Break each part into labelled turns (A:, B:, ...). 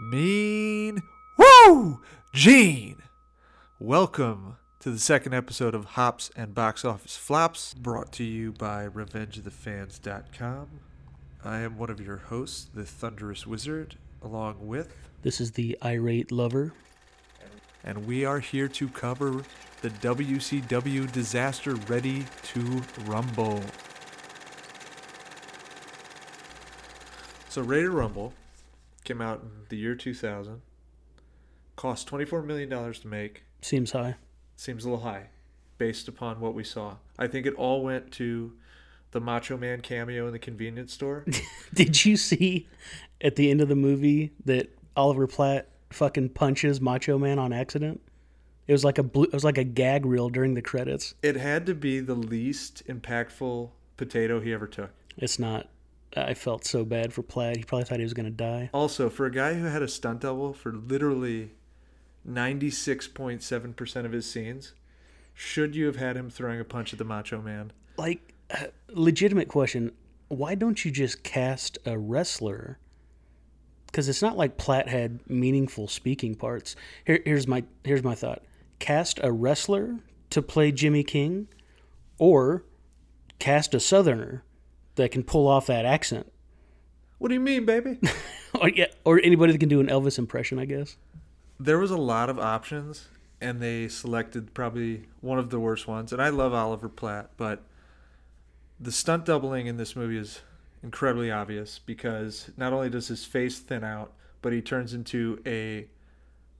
A: Mean Woo Gene. Welcome to the second episode of Hops and Box Office Flops, brought to you by RevengeOfTheFans.com. I am one of your hosts, the Thunderous Wizard, along with,
B: This is the irate lover.
A: and we are here to cover the WCW Disaster Ready to Rumble. So, Ready to Rumble came out in the year 2000, cost $24 million to make.
B: Seems high.
A: seems a little high based upon what we saw. I think it all went to the Macho Man cameo in the convenience store.
B: Did you see at the end of the movie that Oliver Platt fucking punches Macho Man on accident? It was like a blue, it was like a gag reel during the credits.
A: it had to be the least impactful potato he ever took.
B: It's not. I felt so bad for Platt. He probably thought he was gonna die.
A: Also, for a guy who had a stunt double for literally 96.7% of his scenes, should you have had him throwing a punch at the Macho Man?
B: Like, uh, legitimate question: Why don't you just cast a wrestler? Because it's not like Platt had meaningful speaking parts. Here, here's my here's my thought: cast a wrestler to play Jimmy King, or cast a Southerner that can pull off that accent,
A: What do you mean, baby?
B: or yeah, or anybody that can do an Elvis impression, I guess.
A: there was a lot of options and they selected probably one of the worst ones and i love oliver platt but the stunt doubling in this movie is incredibly obvious because not only does his face thin out but he turns into a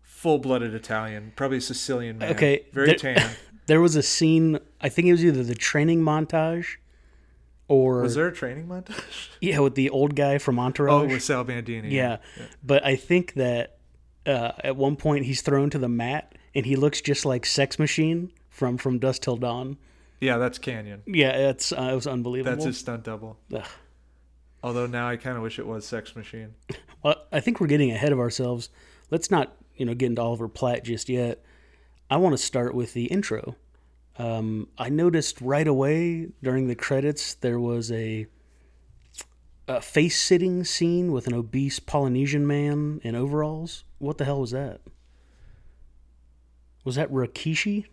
A: full-blooded italian probably a sicilian man
B: Okay,
A: very
B: there-
A: tan
B: There was a scene. I think it was either the training montage, or
A: was there a training montage
B: yeah, with the old guy from Entourage.
A: oh with sal bandini
B: Yeah, but I think that uh, at one point he's thrown to the mat and he looks just like Sex Machine from from Dusk Till Dawn.
A: yeah that's Kanyon
B: Yeah, it's uh, it was unbelievable.
A: that's his stunt double
B: Ugh.
A: although now i kind of wish it was sex machine
B: Well, I think we're getting ahead of ourselves. Let's not you know get into Oliver Platt just yet. I want to start with the intro. Um, I noticed right away during the credits there was a, a face sitting scene with an obese Polynesian man in overalls. What the hell was that? Was that Rikishi?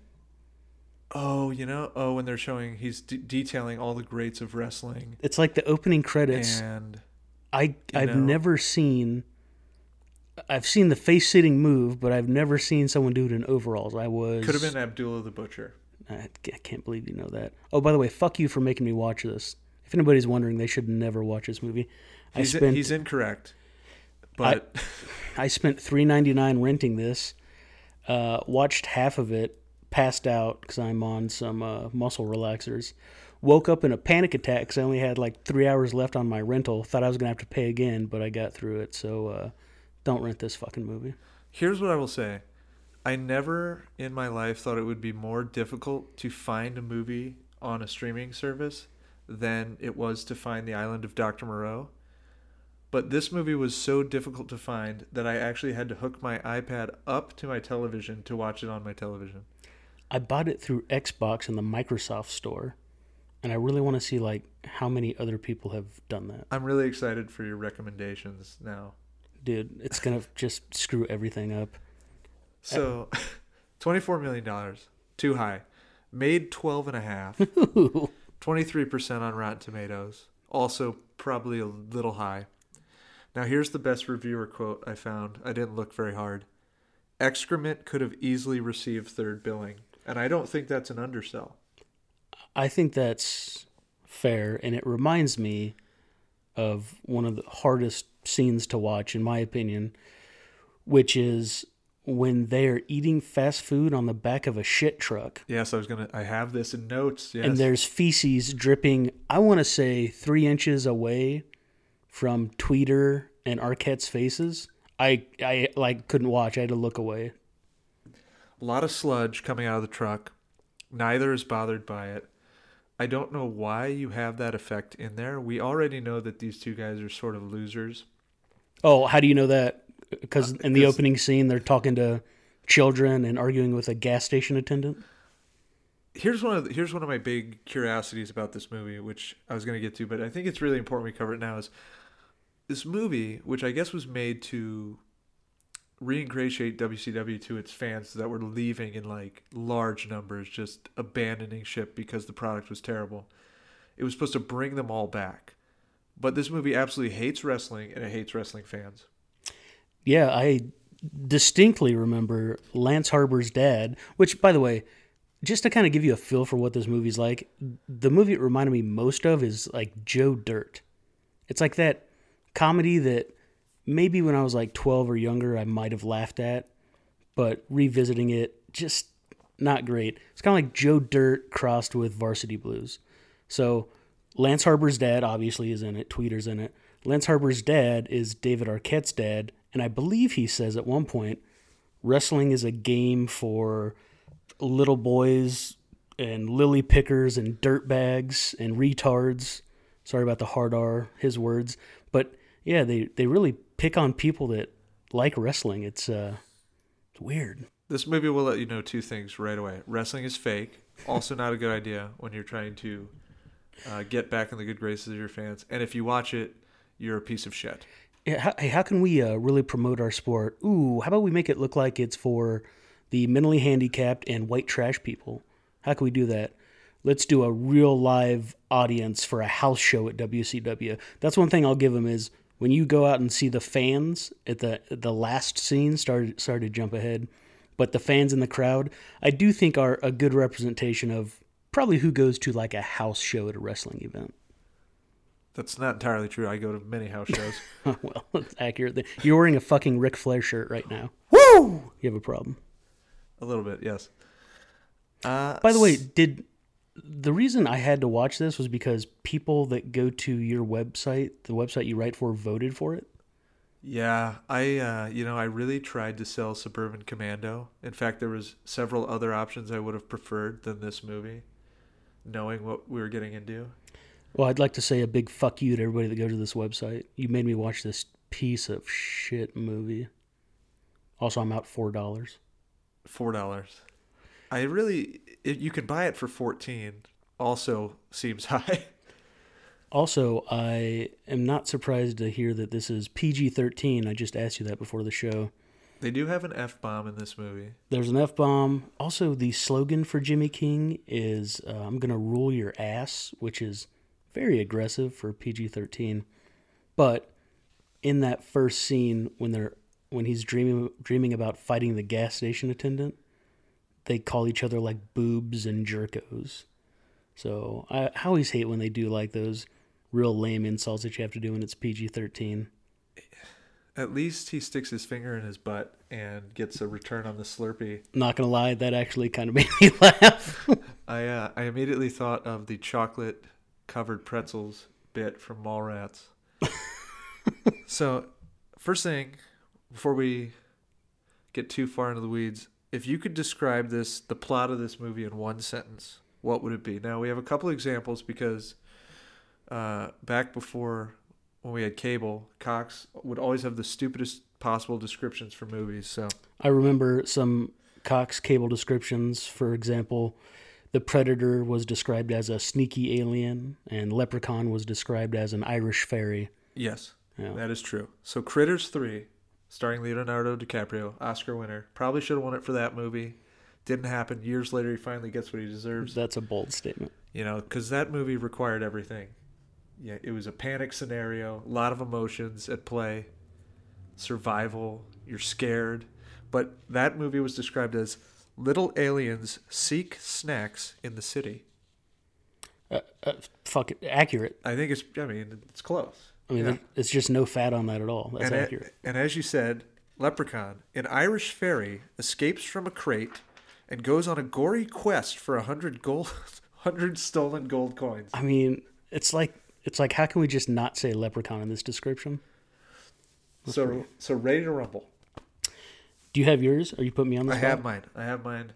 A: oh you know oh when they're showing he's d- detailing all the greats of wrestling
B: It's like the opening credits.
A: and
B: I I've
A: know?
B: never seen. I've seen the face sitting move, but I've never seen someone do it in overalls. I was
A: Could have been Abdullah the Butcher.
B: I I can't believe you know that. Oh, by the way, fuck you for making me watch this. If anybody's wondering, they should never watch this movie. I
A: He's,
B: spent
A: he's incorrect. But
B: I spent three ninety nine renting this. Uh, watched half of it, passed out because I'm on some uh, muscle relaxers. Woke up in a panic attack because I only had like three hours left on my rental. Thought I was gonna have to pay again, but I got through it. So uh, don't rent this fucking movie.
A: here's what I will say. I never in my life thought it would be more difficult to find a movie on a streaming service than it was to find The Island of Dr. Moreau. But this movie was so difficult to find that I actually had to hook my iPad up to my television to watch it on my television.
B: I bought it through Xbox in the Microsoft store, and I really want to see like how many other people have done that.
A: I'm really excited for your recommendations now.
B: Dude, it's gonna just screw everything up.
A: So, $24 million, too high. Made 12 and a half. 23% on Rotten Tomatoes. Also, probably a little high. Now, here's the best reviewer quote I found. I didn't look very hard. Excrement could have easily received third billing. And I don't think that's an undersell.
B: I think that's fair, and it reminds me of one of the hardest scenes to watch, in my opinion, which is when they're eating fast food on the back of a shit truck.
A: Yes, I was going to. I have this in notes. Yes.
B: and there's feces dripping i want to say three inches away from tweeter and arquette's faces i i like couldn't watch i had to look away
A: a lot of sludge coming out of the truck. Neither is bothered by it. I don't know why you have that effect in there. We already know that these two guys are sort of losers.
B: oh how do you know that because uh, in the opening scene they're talking to children and arguing with a gas station attendant
A: here's one of the, here's one of my big curiosities about this movie, which I was going to get to, but I think it's really important we cover it now. Is this movie, which I guess was made to reingratiate WCW to its fans that were leaving in like large numbers, just abandoning ship because the product was terrible. It was supposed to bring them all back. But this movie absolutely hates wrestling and it hates wrestling fans.
B: Yeah, I distinctly remember Lance Harbor's dad, which, by the way, just to kind of give you a feel for what this movie's like, the movie it reminded me most of is like Joe Dirt. It's like that comedy that maybe when I was like 12 or younger, I might have laughed at, but revisiting it, just not great. It's kind of like Joe Dirt crossed with Varsity Blues. So Lance Harbor's dad obviously is in it, Tweeter's in it. Lance Harbor's dad is David Arquette's dad, and I believe he says at one point, wrestling is a game for little boys and lily pickers and dirt bags and retards. Sorry about the hard R, his words. But yeah, they, they really pick on people that like wrestling. It's uh it's weird.
A: This movie will let you know two things right away. Wrestling is fake. Also, not a good idea when you're trying to uh, get back in the good graces of your fans. And if you watch it, you're a piece of shit.
B: How, hey, how can we uh, really promote our sport? Ooh, how about we make it look like it's for the mentally handicapped and white trash people? How can we do that? Let's do a real live audience for a house show at WCW. That's one thing I'll give them is when you go out and see the fans at the the last scene started started to jump ahead, but the fans in the crowd, I do think are a good representation of probably who goes to like a house show at a wrestling event.
A: That's not entirely true. I go to many house shows.
B: well, that's accurate. You're wearing a fucking Ric Flair shirt right now. Woo! You have a problem.
A: a little bit, yes. Uh,
B: By the way, did the reason I had to watch this was because people that go to your website, the website you write for, voted for it.
A: Yeah, I uh, you know I really tried to sell Suburban Commando. In fact, there was several other options I would have preferred than this movie, knowing what we were getting into.
B: Well, I'd like to say a big fuck you to everybody that goes to this website. You made me watch this piece of shit movie. Also, I'm out four dollars.
A: Four dollars. I really, it, you can buy it for fourteen. Also seems high.
B: Also, I am not surprised to hear that this is PG 13. I just asked you that before the show.
A: They do have an f bomb in this movie.
B: There's an F bomb. Also, the slogan for Jimmy King is uh, I'm going to rule your ass, which is very aggressive for PG 13. But in that first scene, when they're when he's dreaming dreaming about fighting the gas station attendant, they call each other like boobs and jerkos. So I, I always hate when they do like those real lame insults that you have to do when it's PG 13.
A: At least he sticks his finger in his butt and gets a return on the Slurpee.
B: Not gonna lie, that actually kind of made me laugh.
A: I uh, I immediately thought of the chocolate covered pretzels bit from Mallrats. so, first thing, before we get too far into the weeds, if you could describe this, the plot of this movie in one sentence, what would it be? Now we have a couple examples because uh, back before when we had cable, Cox would always have the stupidest possible descriptions for movies. So
B: I remember some Cox cable descriptions. For example, the Predator was described as a sneaky alien, and Leprechaun was described as an Irish fairy.
A: yes,
B: Yeah.
A: that is true. So Critters three, starring Leonardo DiCaprio, Oscar winner, probably should have won it for that movie. Didn't happen. Years later, he finally gets what he deserves.
B: That's a bold statement.
A: You know, because that movie required everything. Yeah, it was a panic scenario, a lot of emotions at play, survival. You're scared, but that movie was described as little aliens seek snacks in the city.
B: Uh, uh, fuck it, accurate.
A: I think it's. I mean, it's close.
B: I mean,
A: Yeah.
B: it's just no fat on that at all. That's
A: and, a-
B: accurate.
A: and as you said, Leprechaun, an Irish fairy, escapes from a crate and goes on a gory quest for a hundred gold, hundred stolen gold coins.
B: I mean, it's like it's like how can we just not say Leprechaun in this description?
A: So, so ready to rumble.
B: Do you have yours? Or you put me on the
A: I
B: spot?
A: have mine. I have mine.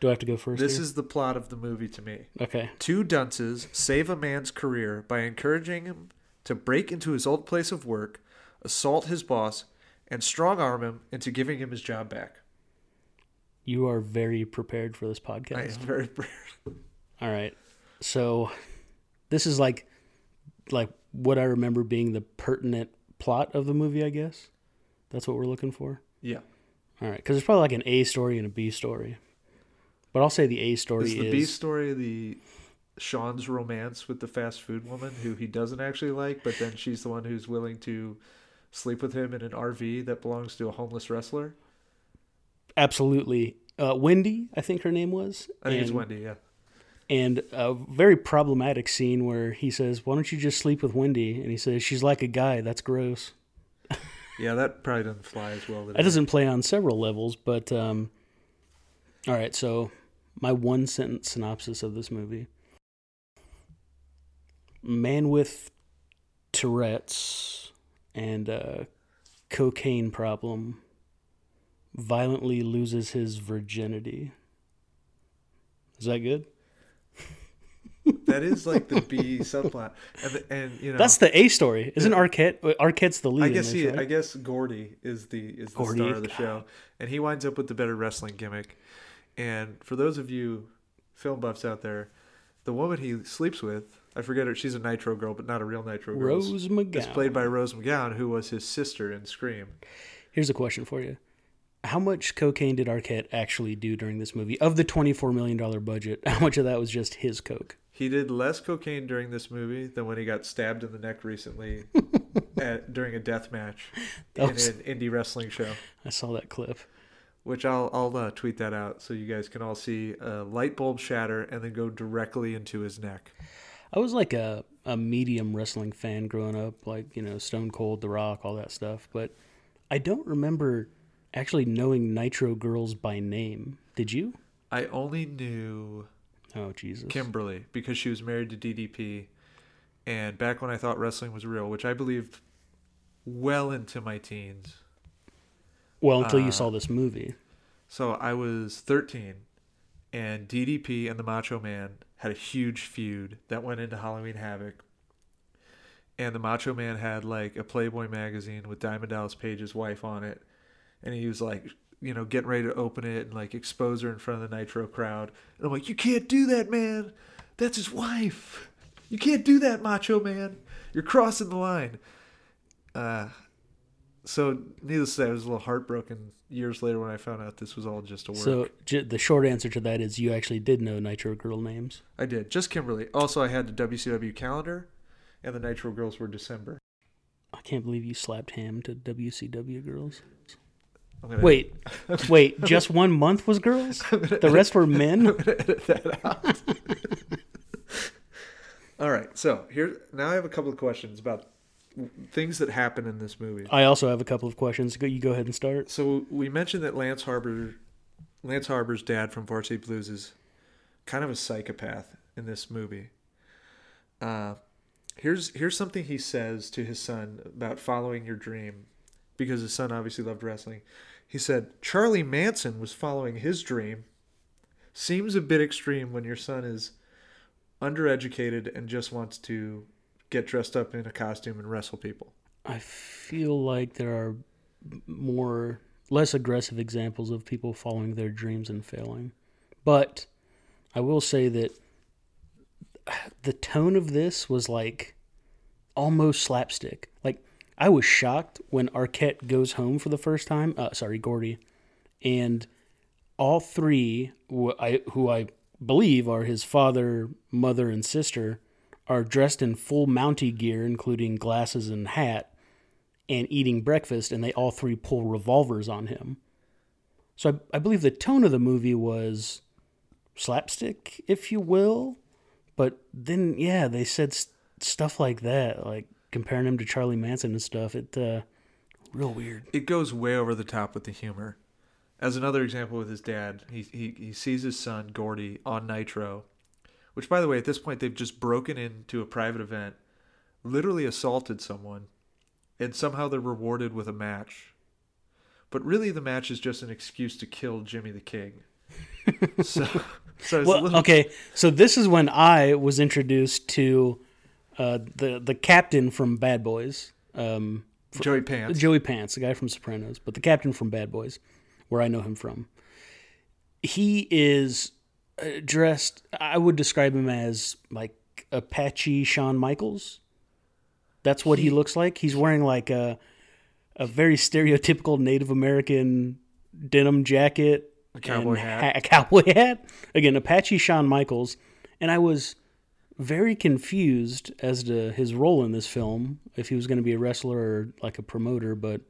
B: Do I have to go first?
A: This
B: here?
A: is the plot of the movie to me.
B: okay.
A: Two dunces save a man's career by encouraging him to break into his old place of work, assault his boss, and strong arm him into giving him his job back.
B: You are very prepared for this podcast.
A: I am very.
B: All right. So this is like like what I remember being the pertinent plot of the movie, I guess. That's what we're looking for.
A: yeah.
B: All right, because there's probably like an A story and a B story, but I'll say the A story
A: Is
B: is,
A: the B story the Sean's romance with the fast food woman who he doesn't actually like, but then she's the one who's willing to sleep with him in an RV that belongs to a homeless wrestler?
B: absolutely uh, Wendy. I think her name was.
A: I think it's Wendy, yeah.
B: and a very problematic scene where he says, "Why don't you just sleep with Wendy?" And he says, "She's like a guy. That's gross."
A: Yeah, that probably doesn't fly as well.
B: That
A: today.
B: doesn't play on several levels, but um, all right. So my one sentence synopsis of this movie: Man with Tourette's and a cocaine problem violently loses his virginity. Is that good?
A: That is like the B subplot, and, and you know
B: That's the A story, isn't Arquette? Uh, Arquette's the lead.
A: I
B: in
A: guess
B: this,
A: he,
B: right?
A: I guess Gordy is the is the
B: Gordy.
A: star of the show, and he winds up with the better wrestling gimmick. And for those of you film buffs out there, the woman he sleeps with, I forget her. She's a Nitro girl, but not a real Nitro girl.
B: Rose McGowan.
A: played by Rose McGowan, who was his sister in Scream.
B: Here's a question for you: How much cocaine did Arquette actually do during this movie? Of the twenty-four million dollar budget, how much of that was just his coke?
A: He did less cocaine during this movie than when he got stabbed in the neck recently at, during a death match in
B: was-
A: an indie wrestling show.
B: I saw that clip.
A: Which I'll I'll uh, tweet that out so you guys can all see a light bulb shatter and then go directly into his neck.
B: I was like a, a medium wrestling fan growing up, like, you know, Stone Cold, The Rock, all that stuff. But I don't remember actually knowing Nitro Girls by name. Did you?
A: I only knew
B: Oh, Jesus.
A: Kimberly because she was married to DDP, and back when I thought wrestling was real, which I believed well into my teens.
B: well, until
A: uh,
B: you saw this movie.
A: So I was 13, and DDP and the Macho Man had a huge feud that went into Halloween Havoc. And the Macho Man had like a Playboy magazine with Diamond Dallas Page's wife on it, and he was like, you know, getting ready to open it and like expose her in front of the Nitro crowd. And I'm like, you can't do that, man. That's his wife. You can't do that, Macho Man. You're crossing the line. Uh, so needless to say, I was a little heartbroken years later when I found out this was all just a work.
B: So j- the short answer to that is you actually did know Nitro Girl names.
A: I did just Kimberly. Also, I had the WCW calendar, and the Nitro Girls were December.
B: I can't believe you slapped ham to WCW girls.
A: Gonna,
B: Wait, wait, just one month was girls? The rest were men?
A: all right. So here now, I have a couple of questions about things that happen in this movie.
B: I also have a couple of questions. You go ahead and start.
A: So we mentioned that Lance Harbor, Lance Harbor's dad from Varsity Blues is kind of a psychopath in this movie. Uh, here's here's something he says to his son about following your dream, because his son obviously loved wrestling. He said Charlie Manson was following his dream. Seems a bit extreme when your son is undereducated and just wants to get dressed up in a costume and wrestle people.
B: I feel like there are more less aggressive examples of people following their dreams and failing. But I will say that the tone of this was like almost slapstick. Like I was shocked when Arquette goes home for the first time. Uh, sorry, Gordy, and all three, who I, who I believe are his father, mother, and sister, are dressed in full Mountie gear, including glasses and hat, and eating breakfast, and they all three pull revolvers on him. So I, I believe the tone of the movie was slapstick, if you will. But then, yeah, they said st- stuff like that, like comparing him to Charlie Manson and stuff. It uh, real weird.
A: it goes way over the top with the humor. As another example with his dad, he, he, he sees his son, Gordy, on Nitro, which, by the way, at this point, they've just broken into a private event, literally assaulted someone, and somehow they're rewarded with a match. But really, the match is just an excuse to kill Jimmy the King. so, so
B: Well,
A: little,
B: okay, so this is when I was introduced to uh, the the captain from Bad Boys, um,
A: Joey Pants.
B: Joey Pants, the guy from Sopranos, but the captain from Bad Boys, where I know him from. He is uh, dressed. I would describe him as like Apache Shawn Michaels. That's what he,
A: He-
B: looks like. He's wearing like a a very stereotypical Native American denim jacket,
A: A cowboy hat.
B: a cowboy hat. Again, Apache Shawn Michaels, and I was very confused as to his role in this film. If he was going to be a wrestler or like a promoter, but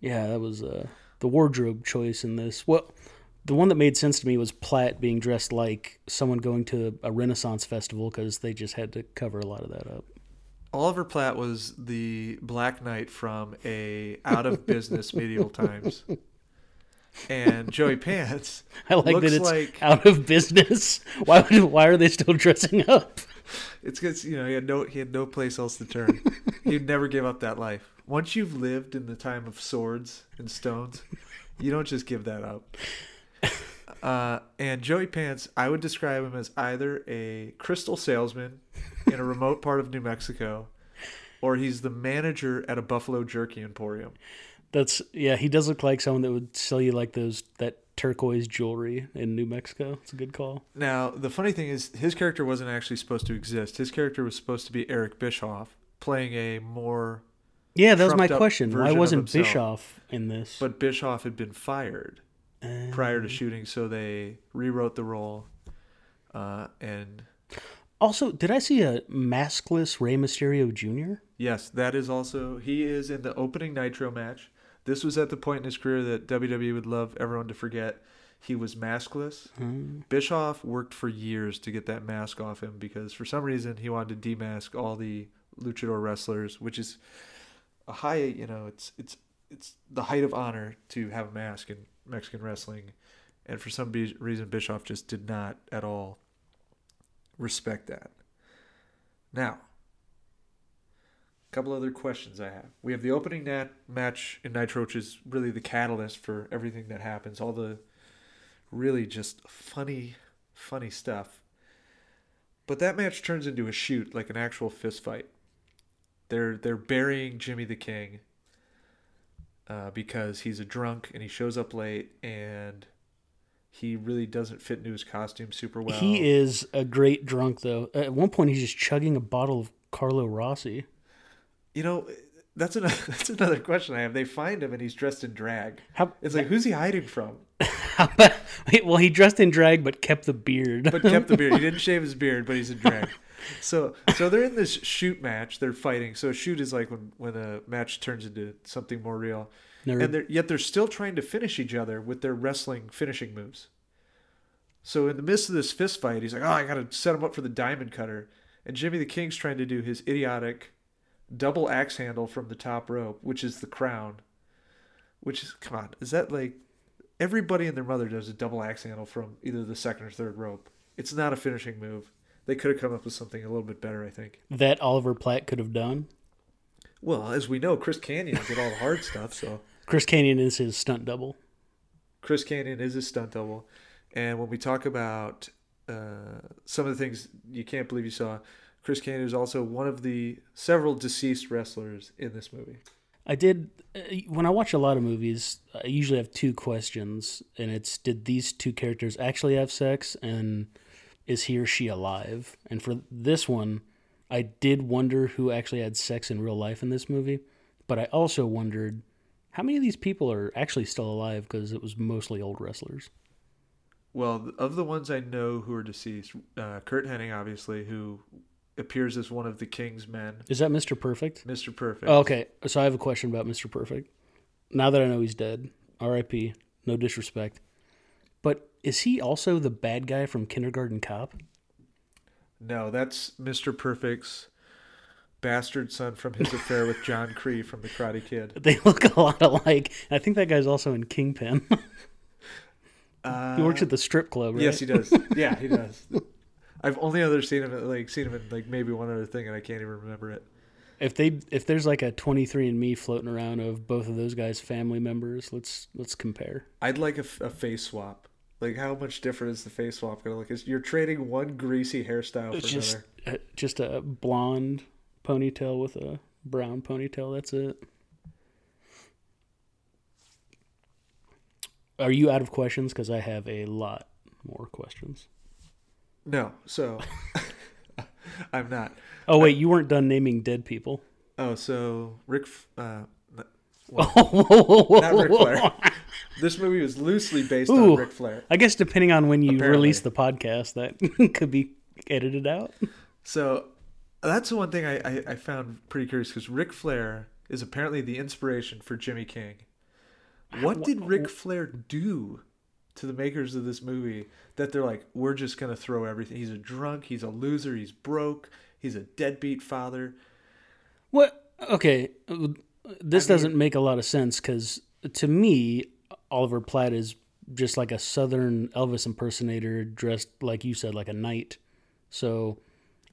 B: yeah, that was uh, the wardrobe choice in this. Well, the one that made sense to me was Platt being dressed like someone going to a Renaissance festival because they just had to cover a lot of that up.
A: Oliver Platt was the Black Knight from a out of business medieval times. And Joey Pants
B: I like that it's
A: like
B: out of business. Why? would- Why are they still dressing up?
A: it's because you know he had no he had no place else to turn. He'd never give up that life. Once you've lived in the time of swords and stones, you don't just give that up. Uh, and Joey Pants, I would describe him as either a crystal salesman in a remote part of New Mexico, or he's the manager at a buffalo jerky emporium.
B: That's yeah. He does look like someone that would sell you like those that turquoise jewelry in New Mexico. It's a good call.
A: Now, the funny thing is, his character wasn't actually supposed to exist. His character was supposed to be Eric Bischoff, playing a more.
B: Yeah, that was my question. Why wasn't. Bischoff in this?
A: But Bischoff had been fired prior to shooting, so they rewrote the role. Uh, and
B: also, did I see a maskless Rey Mysterio Jr.?
A: yes, that is also. He is in the opening Nitro match. This was at the point in his career that WWE would love everyone to forget. He was maskless. Hmm. Bischoff worked for years to get that mask off him because for some reason he wanted to demask all the luchador wrestlers, which is a high, you know, it's it's it's the height of honor to have a mask in Mexican wrestling, and for some be- reason Bischoff just did not at all respect that. Now, a couple other questions I have. We have the opening nat- match in Nitro, which is really the catalyst for everything that happens. All the really just funny, funny stuff. But that match turns into a shoot, like an actual fist fight. They're they're burying Jimmy the King uh, because he's a drunk and he shows up late and he really doesn't fit into his costume super well.
B: He is a great drunk, though. At one point, he's just chugging a bottle of Carlo Rossi.
A: You know, that's another that's another question I have. They find him and he's dressed in drag.
B: How,
A: It's like who's he hiding from?
B: about, wait, well, he dressed in drag but kept the beard.
A: But kept the beard. He didn't shave his beard, but he's in drag. So so they're in this shoot match. They're fighting. So shoot is like when when a match turns into something more real.
B: Nerd.
A: And they're yet they're still trying to finish each other with their wrestling finishing moves. So in the midst of this fist fight, he's like, "Oh, I got to set him up for the diamond cutter." And Jimmy the King's trying to do his idiotic double axe handle from the top rope, which is the crown. Which is come on, is that like everybody and their mother does a double axe handle from either the second or third rope? It's not a finishing move. They could have come up with something a little bit better, I think.
B: that Oliver Platt could have done.
A: Well, as we know, Chris Kanyon did all the hard stuff, so
B: Chris Kanyon is his stunt double.
A: Chris Kanyon is a stunt double. And when we talk about uh, some of the things you can't believe you saw, Chris Kane is also one of the several deceased wrestlers in this movie.
B: I did uh, when I watch a lot of movies. I usually have two questions, and it's did these two characters actually have sex, and is he or she alive? And for this one, I did wonder who actually had sex in real life in this movie, but I also wondered how many of these people are actually still alive because it was mostly old wrestlers.
A: Well, of the ones I know who are deceased, uh, Curt Hennig, obviously, who appears as one of the King's men,
B: Is that Mr. Perfect?
A: Mr. Perfect.
B: Oh, okay, so I have a question about Mr. Perfect. Now that I know he's dead, R.I.P. No disrespect, but is he also the bad guy from Kindergarten Cop?
A: No, that's Mr. Perfect's bastard son from his affair with John Kreese from The Karate Kid.
B: They look a lot alike. I think that guy's also in Kingpin.
A: Uh,
B: he works at the strip club, right?
A: Yes, he does. Yeah, he does. I've only other seen him like seen him in like maybe one other thing, and I can't even remember it.
B: If they if there's like a 23 and Me floating around of both of those guys' family members, let's let's compare.
A: I'd like a face swap. Like, how much different is the face swap going to look? Is you're trading one greasy hairstyle for
B: just
A: another?
B: uh, just a blonde ponytail with a brown ponytail. That's it. Are you out of questions? Because I have a lot more questions.
A: No, so I'm not.
B: Oh wait, you weren't done naming dead people.
A: Oh, so Rick, uh, n-
B: Whoa, whoa, whoa,
A: not Ric. Flair, this movie was loosely based
B: Ooh.
A: on Ric Flair.
B: I guess depending on when you
A: Apparently.
B: release the podcast, that could be edited out.
A: So that's the one thing I, I, I found pretty curious because Ric Flair is apparently the inspiration for Jimmy King. What did Ric Flair do to the makers of this movie that they're like, we're just gonna throw everything? He's a drunk. He's a loser. He's broke. He's a deadbeat father.
B: What? Okay, this doesn't make a lot of sense because to me, Oliver Platt is just like a Southern Elvis impersonator dressed like you said, like a knight. So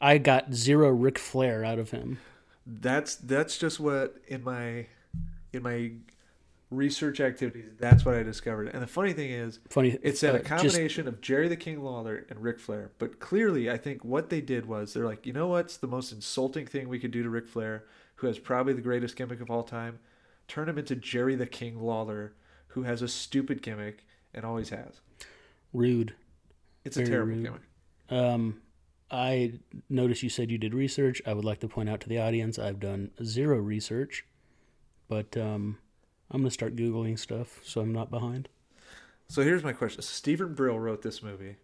B: I got zero Ric Flair out of him.
A: That's that's just what in my in my research activities. That's what I discovered. And the funny thing is,
B: Funny,
A: It's in
B: uh,
A: a
B: just-
A: combination of Jerry the King Lawler and Ric Flair. But clearly, I think what they did was they're like, you know what's the most insulting thing we could do to Ric Flair, who has probably the greatest gimmick of all time? Turn him into Jerry the King Lawler, who has a stupid gimmick and always has.
B: rude.
A: It's a terrible
B: rude.
A: gimmick.
B: Um, I noticed you said you did research. I would like to point out to the audience I've done zero research, but um, I'm gonna start googling stuff so I'm not behind.
A: So here's my question: Steven Brill wrote this movie.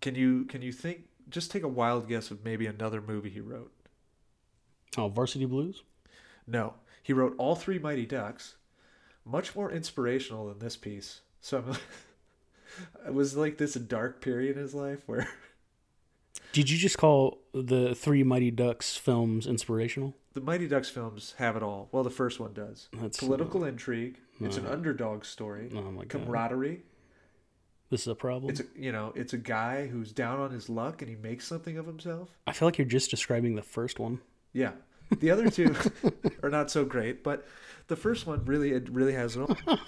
A: Can you can you think? Just take a wild guess of maybe another movie he wrote.
B: Oh, Varsity Blues.
A: No, he wrote all three Mighty Ducks. Much more inspirational than this piece. So I'm, it was like this dark period in his life where
B: Did you just call the three Mighty Ducks films inspirational?
A: The Mighty Ducks films have it all. Well, the first one does.
B: That's
A: Political intrigue. It's an underdog story.
B: Oh my god,
A: Camaraderie.
B: this is a problem.
A: It's a you know it's a guy who's down on his luck and he makes something of himself.
B: I feel like you're just describing the first one.
A: Yeah. The other two are not so great, but the first one really it really has it all.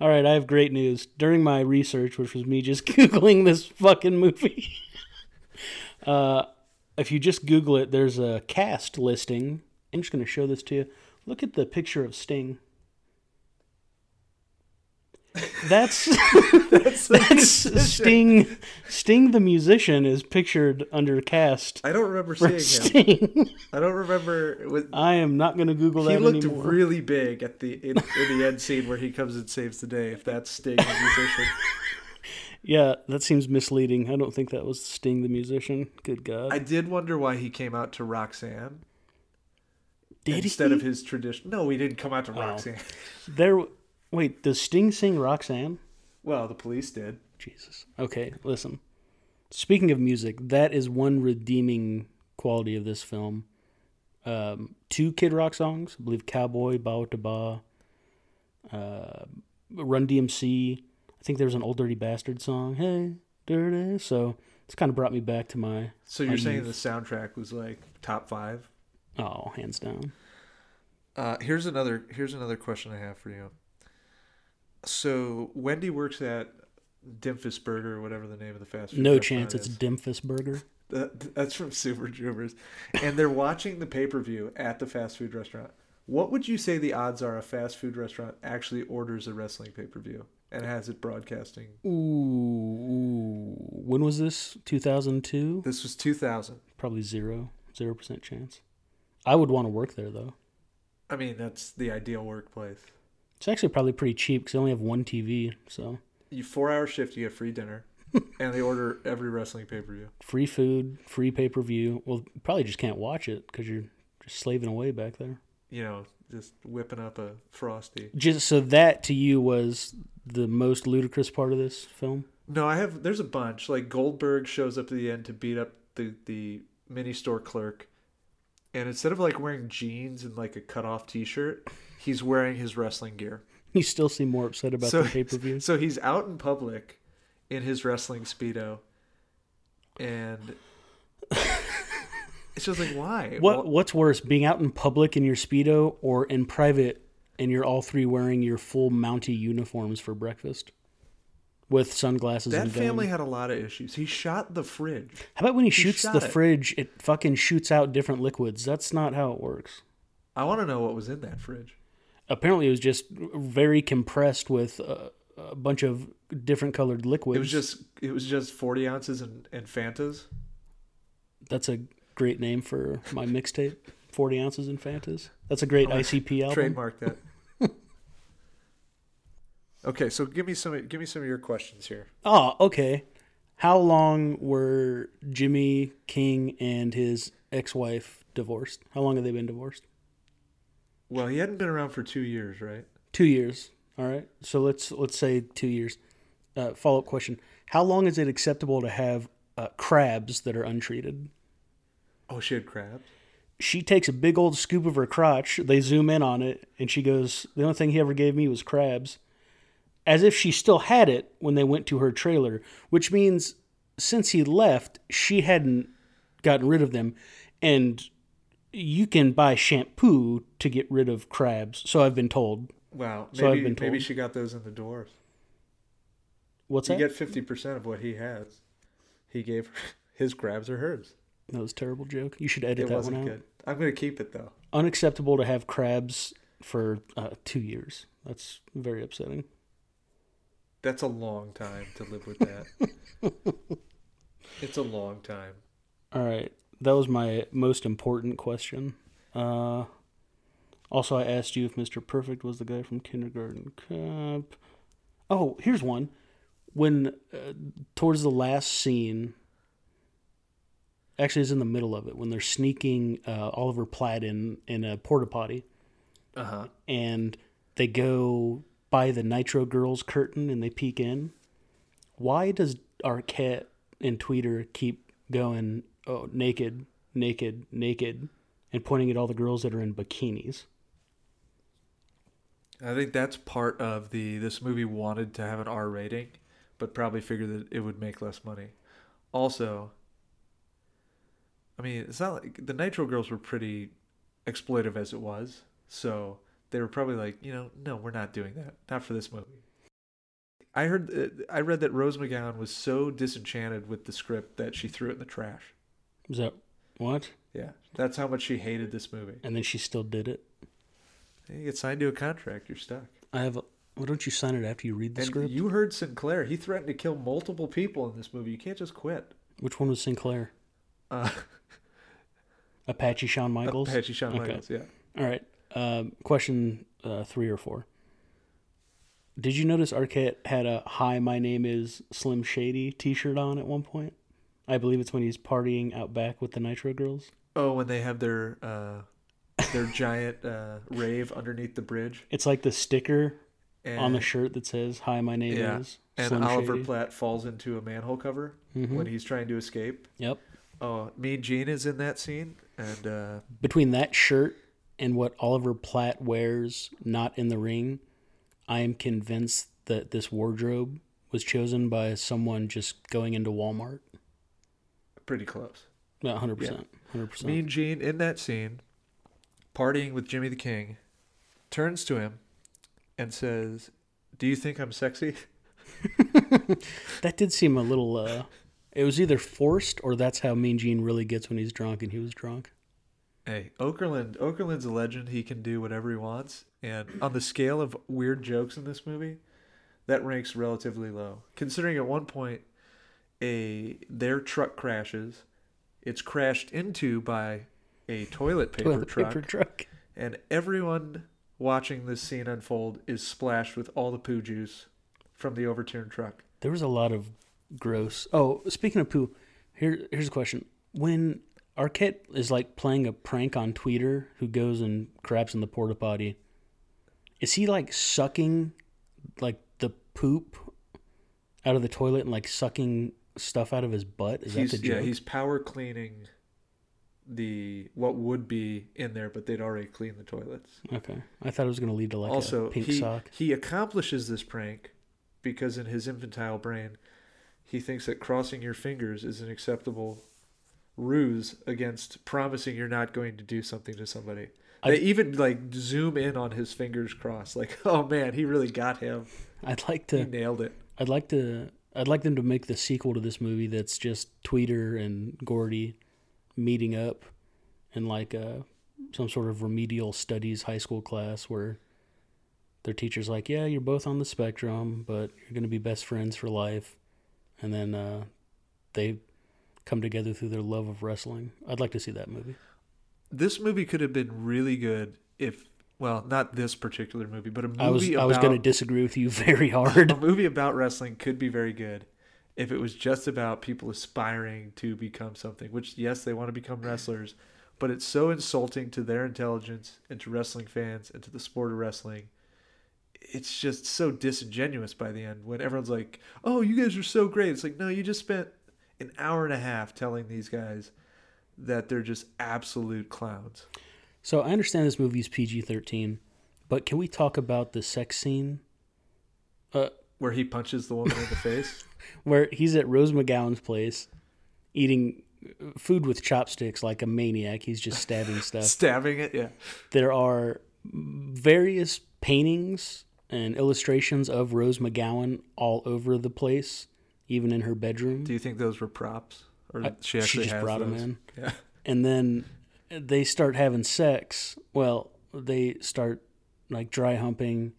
B: All right, I have great news. During my research, which was me just googling this fucking movie, uh, if you just Google it, there's a cast listing. I'm just going to show this to you. Look at the picture of Sting. That's
A: That's,
B: that's Sting. Sting the musician is pictured under cast
A: I don't remember seeing him. I don't remember. Was,
B: I am not going to Google that.
A: he looked
B: anymore.
A: really big at the in, in the end scene where he comes and saves the day. If that's Sting the musician,
B: yeah, that seems misleading. I don't think that was Sting the musician. Good God.
A: I did wonder why he came out to Roxanne
B: Did
A: instead
B: he?
A: of his tradition. No, he didn't come out to Roxanne.
B: There. Wait, does Sting sing Roxanne?
A: Well, the police did.
B: Jesus. Okay, listen. Speaking of music, that is one redeeming quality of this film. Um, two Kid Rock songs, I believe Cowboy, Bawitdaba, uh, Run DMC. I think there's an Old Dirty Bastard song. Hey, dirty. So it's kind of brought me back to my,
A: So you're
B: My
A: saying
B: youth.
A: the soundtrack was like top five?
B: Oh, hands down.
A: Uh, here's another. Here's another question I have for you. So Wendy works at Dimphus Burger or whatever the name of the fast food.
B: No chance it's
A: is.
B: Burger.
A: That, that's from Super Troopers. And they're watching the pay per view at the fast food restaurant. What would you say the odds are a fast food restaurant actually orders a wrestling pay per view and has it broadcasting?
B: Ooh, ooh. When was this? 2002?
A: This was 2000.
B: Probably zero. Zero percent chance. I would want to work there, though.
A: I mean, that's the ideal workplace.
B: It's actually probably pretty cheap because they only have one TV, so
A: You four hour shift, you get free dinner, and they order every wrestling pay per view.
B: free food, free pay per view. Well, probably just can't watch it because you're just slaving away back there.
A: You know, just whipping up a frosty.
B: Just so that to you was the most ludicrous part of this film.
A: No, I have. There's a bunch. Like Goldberg shows up at the end to beat up the the mini store clerk, and instead of like wearing jeans and like a cut off t shirt, he's wearing his wrestling gear.
B: You still seem more upset about
A: so
B: the pay per view.
A: so he's out in public in his wrestling speedo, and it's just like why?
B: What
A: Well,
B: What's worse, being out in public in your speedo or in private, and you're all three wearing your full Mountie uniforms for breakfast, with sunglasses
A: that
B: and
A: family had a lot of issues. He shot the fridge.
B: How about when he shoots the
A: it.
B: fridge, it fucking shoots out different liquids? That's not how it works.
A: I want to know what was in that fridge.
B: Apparently, it was just very compressed with a, a bunch of different colored liquids.
A: It was just it was just forty ounces and, and Fantas.
B: That's a great name for my mixtape. Forty ounces in Fantas. That's a great ICP album.
A: Trademark that. Okay, so give me some give me some of your questions here.
B: Oh, okay. How long were Jimmy King and his ex-wife divorced? How long have they been divorced?
A: Well, he hadn't been around for two years, right?
B: Two years. All right. So let's let's say two years. Uh, Follow up question: How long is it acceptable to have uh, crabs that are untreated?
A: Oh, she had crabs.
B: She takes a big old scoop of her crotch. They zoom in on it, and she goes, "The only thing he ever gave me was crabs," as if she still had it when they went to her trailer. Which means since he left, she hadn't gotten rid of them, and you can buy shampoo to get rid of crabs. So I've been told.
A: Wow,
B: So I've
A: maybe
B: been
A: maybe she got those in the doors.
B: What's
A: You
B: that?
A: get fifty percent of what he has. He gave her his crabs are hers.
B: That was a terrible joke. You should edit
A: It
B: that
A: wasn't
B: one out.
A: good. I'm gonna keep it though.
B: Unacceptable to have crabs for uh, two years. That's very upsetting.
A: That's a long time to live with that. it's a long time.
B: All right, that was my most important question. Uh, also, I asked you if Mr. Perfect was the guy from Kindergarten Cop. Oh, here's one. When uh, towards the last scene, actually, it's in the middle of it when they're sneaking uh, Oliver Platt in in a porta potty.
A: Uh huh.
B: and they go by the Nitro Girls curtain and they peek in. Why does Arquette and Tweeter keep going oh naked, naked, naked, and pointing at all the girls that are in bikinis?
A: I think that's part of the this movie wanted to have an R rating, but probably figured that it would make less money. Also, I mean, it's not like the Nitro Girls were pretty exploitive as it was, so they were probably like, you know, no, we're not doing that, not for this movie. I heard, uh, I read that Rose McGowan was so disenchanted with the script that she threw it in the trash.
B: Is that what?
A: Yeah, that's how much she hated this movie.
B: And then she still did it.
A: You get signed to a contract, you're stuck.
B: I have. A, why don't you sign it after you read the
A: And
B: script?
A: you heard Sinclair. He threatened to kill multiple people in this movie. You can't just quit.
B: Which one was Sinclair?
A: Uh,
B: Apache Shawn Michaels.
A: Apache Shawn
B: Okay.
A: Michaels, yeah.
B: All right. Um, question uh, three or four. Did you notice Arquette had a "Hi, my name is Slim Shady" T-shirt on at one point? I believe it's when he's partying out back with the Nitro Girls.
A: Oh, when they have their uh, their giant uh, rave underneath the bridge,
B: It's like the sticker
A: and
B: on the shirt that says "Hi, my name
A: Yeah.
B: is
A: and Oliver
B: Shady."
A: Platt falls into a manhole cover
B: Mhm.
A: when he's trying to escape.
B: Yep.
A: Oh, Mean Gene is in that scene, and uh,
B: Between that shirt and what Oliver Platt wears, not in the ring, I am convinced that this wardrobe was chosen by someone just going into Walmart.
A: pretty close.
B: Hundred percent. Hundred percent.
A: Mean Gene in that scene, partying with Jimmy the King, turns to him and says, "Do you think I'm sexy?"
B: That did seem a little. uh It was either forced or that's how Mean Gene really gets when he's drunk, and he was drunk.
A: Hey, Okerlund. Okerlund's a legend. He can do whatever he wants, and on the scale of weird jokes in this movie, that ranks relatively low. Considering at one point, a their truck crashes, it's crashed into by a toilet paper
B: Toilet
A: truck,
B: paper truck.
A: and everyone watching this scene unfold is splashed with all the poo juice from the overturned truck.
B: There was a lot of gross. Oh, speaking of poo, here here's a question: When Arquette is like playing a prank on Tweeter, who goes and grabs in the porta potty, is he like sucking like the poop out of the toilet and like sucking stuff out of his butt? Is
A: he's,
B: that the
A: yeah, he's power cleaning the what would be in there, but they'd already cleaned the toilets.
B: Okay, I thought it was gonna lead to like
A: also,
B: a pink
A: he
B: sock.
A: he accomplishes this prank because in his infantile brain, he thinks that crossing your fingers is an acceptable ruse against promising you're not going to do something to somebody.
B: I-
A: they even like zoom in on his fingers crossed, like, oh man, he really got him.
B: I'd like to He
A: nailed it.
B: I'd like to. I'd like them to make the sequel to this movie that's just Tweeter and Gordy meeting up in like a some sort of remedial studies high school class where their teacher's like, "Yeah, you're both on the spectrum, but you're going to be best friends for life." And then uh, they come together through their love of wrestling. I'd like to see that movie.
A: This movie could have been really good if well, not this particular movie, but a movie
B: I was
A: about
B: I was going to disagree with you very hard.
A: a movie about wrestling could be very good if it was just about people aspiring to become something. Which yes, they want to become wrestlers, but it's so insulting to their intelligence and to wrestling fans and to the sport of wrestling. It's just so disingenuous by the end when everyone's like, "Oh, you guys are so great." It's like, "No, you just spent an hour and a half telling these guys that they're just absolute clowns."
B: So I understand this movie is PG thirteen, but can we talk about the sex scene? Uh,
A: Where he punches the woman in the face.
B: where he's at Rose McGowan's place, eating food with chopsticks like a maniac. He's just stabbing stuff.
A: Stabbing it, yeah.
B: There are various paintings and illustrations of Rose McGowan all over the place, even in her bedroom.
A: Do you think those were props, or
B: I-
A: she actually
B: just
A: has
B: brought
A: those?
B: in.
A: Yeah.
B: and then they start having sex. Well, they start like dry humping,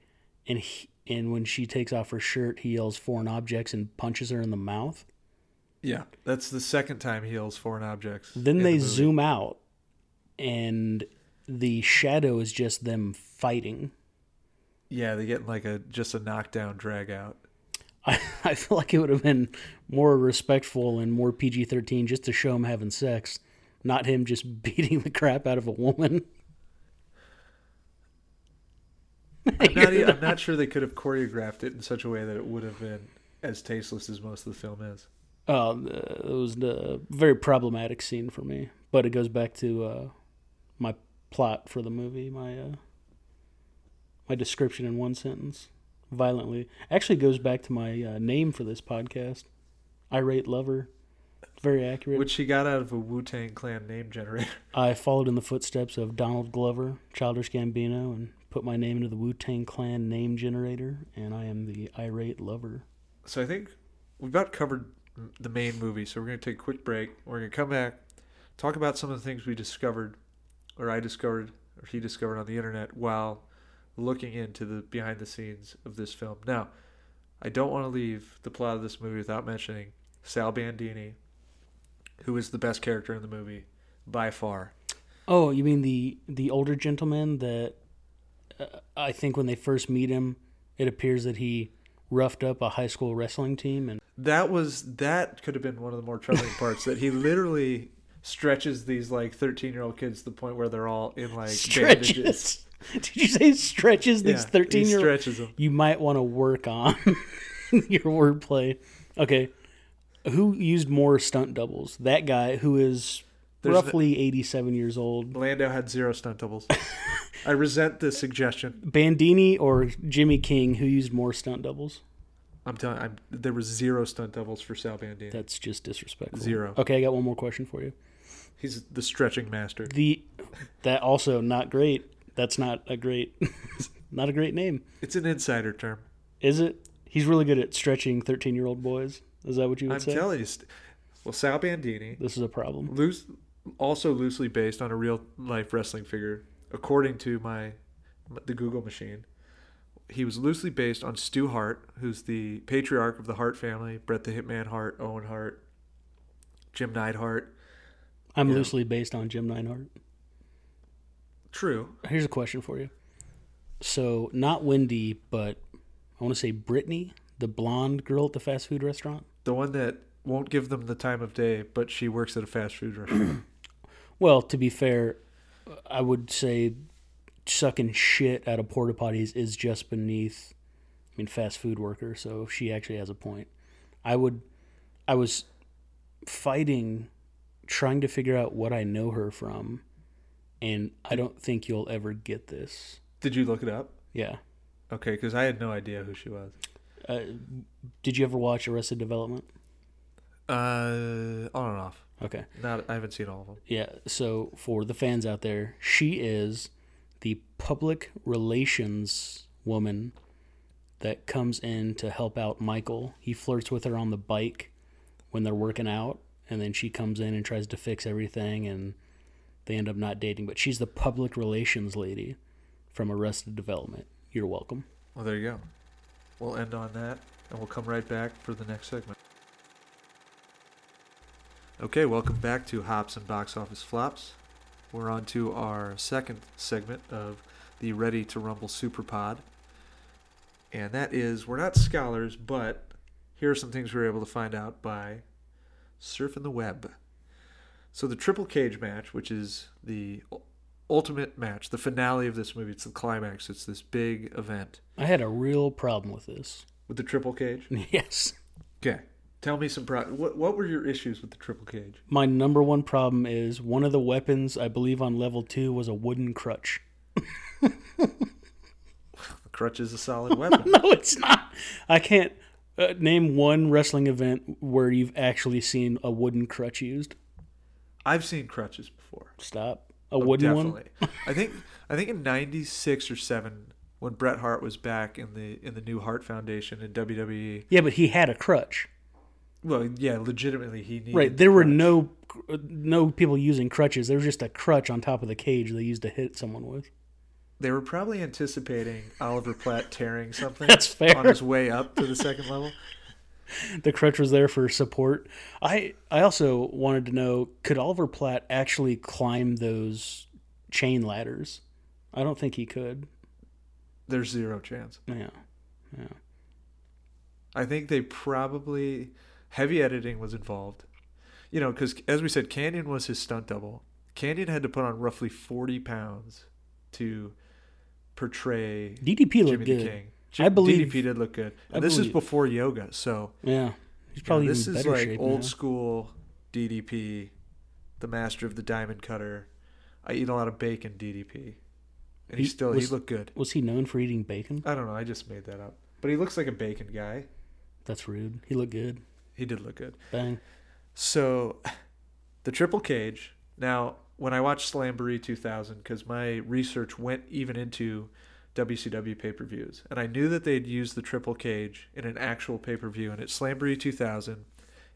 B: and he, and when she takes off her shirt, he yells foreign objects and punches her in the mouth.
A: Yeah, that's the second time he yells foreign objects.
B: Then they
A: the
B: zoom out, and the shadow is just them fighting.
A: Yeah, they get like a just a knockdown drag out.
B: I, I feel like it would have been more respectful and more PG 13 just to show him having sex, not him just beating the crap out of a woman.
A: I'm not, I'm not sure they could have choreographed it in such a way that it would have been as tasteless as most of the film is.
B: Oh, uh, it was a very problematic scene for me, but it goes back to uh, my plot for the movie, my uh, my description in one sentence, violently. Actually, goes back to my uh, name for this podcast, irate lover. Very accurate.
A: Which he got out of a Wu Tang Clan name generator.
B: I followed in the footsteps of Donald Glover, Childish Gambino, and put my name into the Wu Tang Clan name generator, and I am the irate lover.
A: So I think we've about covered the main movie. So we're going to take a quick break. We're going to come back, talk about some of the things we discovered, or I discovered, or he discovered on the internet while looking into the behind the scenes of this film. Now, I don't want to leave the plot of this movie without mentioning Sal Bandini, who is the best character in the movie by far.
B: Oh, you mean the the older gentleman that uh, I think when they first meet him, it appears that he roughed up a high school wrestling team and
A: That was that could have been one of the more troubling parts that he literally stretches these like 13 year old kids to the point where they're all in like bandages.
B: Did you say stretches these
A: Yeah,
B: thirteen
A: he
B: year old?
A: stretches them.
B: You might want to work on your wordplay. Okay, who used more stunt doubles? That guy who is
A: There's
B: roughly eighty-seven years old.
A: Lando had zero stunt doubles. I resent the suggestion.
B: Bandini or Jimmy King, who used more stunt doubles?
A: I'm telling. I'm, there was zero stunt doubles for Sal Bandini.
B: That's just disrespectful.
A: Zero.
B: Okay, I got one more question for you.
A: He's the stretching master.
B: The that also not great. That's not a great, not a great name,
A: It's an insider term.
B: is it? He's really good at stretching thirteen-year-old boys. Is that what you would say?
A: I'm telling you. st- Well, Sal Bandini,
B: this is a problem.
A: loose, also loosely based on a real life wrestling figure, according to my the Google machine. He was loosely based on Stu Hart, who's the patriarch of the Hart family, Bret the Hitman Hart, Owen Hart, Jim Neidhart.
B: I'm
A: Yeah.
B: loosely based on Jim Neidhart.
A: True.
B: Here's a question for you. So, not Wendy, but I want to say Brittany, the blonde girl at the fast food restaurant.
A: The one that won't give them the time of day, but she works at a fast food restaurant.
B: Well, to be fair, I would say sucking shit out of porta potties is just beneath. I mean, fast food worker. So she actually has a point. I would. I was fighting, trying to figure out what I know her from, and I don't think you'll ever get this.
A: Did you look it up?
B: Yeah.
A: Okay, because I had no idea who she was.
B: Uh, did you ever watch Arrested Development?
A: Uh, on and off.
B: Okay.
A: Not, I haven't seen all of them.
B: Yeah. So for the fans out there, she is the public relations woman that comes in to help out Michael. He flirts with her on the bike when they're working out, and then she comes in and tries to fix everything, and they end up not dating. But she's the public relations lady from Arrested Development. You're welcome.
A: Well, there you go. We'll end on that, and we'll come right back for the next segment. Okay, welcome back to Hops and Box Office Flops. We're on to our second segment of the Ready to Rumble Super Pod. And that is, we're not scholars, but here are some things we were able to find out by surfing the web. So the Triple Cage match, which is the ultimate match, the finale of this movie, it's the climax, it's this big event
B: I had a real problem with this.
A: with the Triple Cage.
B: Yes.
A: Okay. Tell me some pro- what what were your issues with the Triple Cage?
B: My number one problem is one of the weapons, I believe on level two, was a wooden crutch.
A: The crutch is a solid weapon.
B: No, it's not. I can't uh, name one wrestling event where you've actually seen a wooden crutch used.
A: I've seen crutches before.
B: Stop. A oh, wooden one?
A: Definitely. I think I think in '96 or '7 when Bret Hart was back in the in the new Hart Foundation in WWE.
B: Yeah, but he had a crutch.
A: Well, yeah, legitimately he needed.
B: Right. There were no no people using crutches. There was just a crutch on top of the cage they used to hit someone with.
A: They were probably anticipating Oliver Platt tearing something
B: That's fair.
A: on his way up to the second level.
B: The crutch was there for support. I I also wanted to know could Oliver Platt actually climb those chain ladders? I don't think he could.
A: There's zero chance.
B: Yeah. Yeah.
A: I think they probably heavy editing was involved. You know, because as we said, Kanyon was his stunt double. Kanyon had to put on roughly 40 pounds to portray
B: DDP
A: Jimmy
B: looked
A: the
B: good.
A: King.
B: I believe-
A: DDP did look good.
B: I
A: And this is before yoga, so
B: Yeah. He's probably
A: this is like old
B: now.
A: school DDP, the master of the diamond cutter. I eat a lot of bacon, DDP, and he,
B: He
A: still
B: was-
A: he looked good.
B: Was he known for eating bacon?
A: I don't know. I just made that up, but he looks like a bacon guy.
B: That's rude. He looked good.
A: He did look good.
B: Bang.
A: So, the Triple Cage. Now, when I watched Slamboree 2000, because my research went even into WCW pay per views, and I knew that they'd used the Triple Cage in an actual pay per view, and at Slamboree 2000,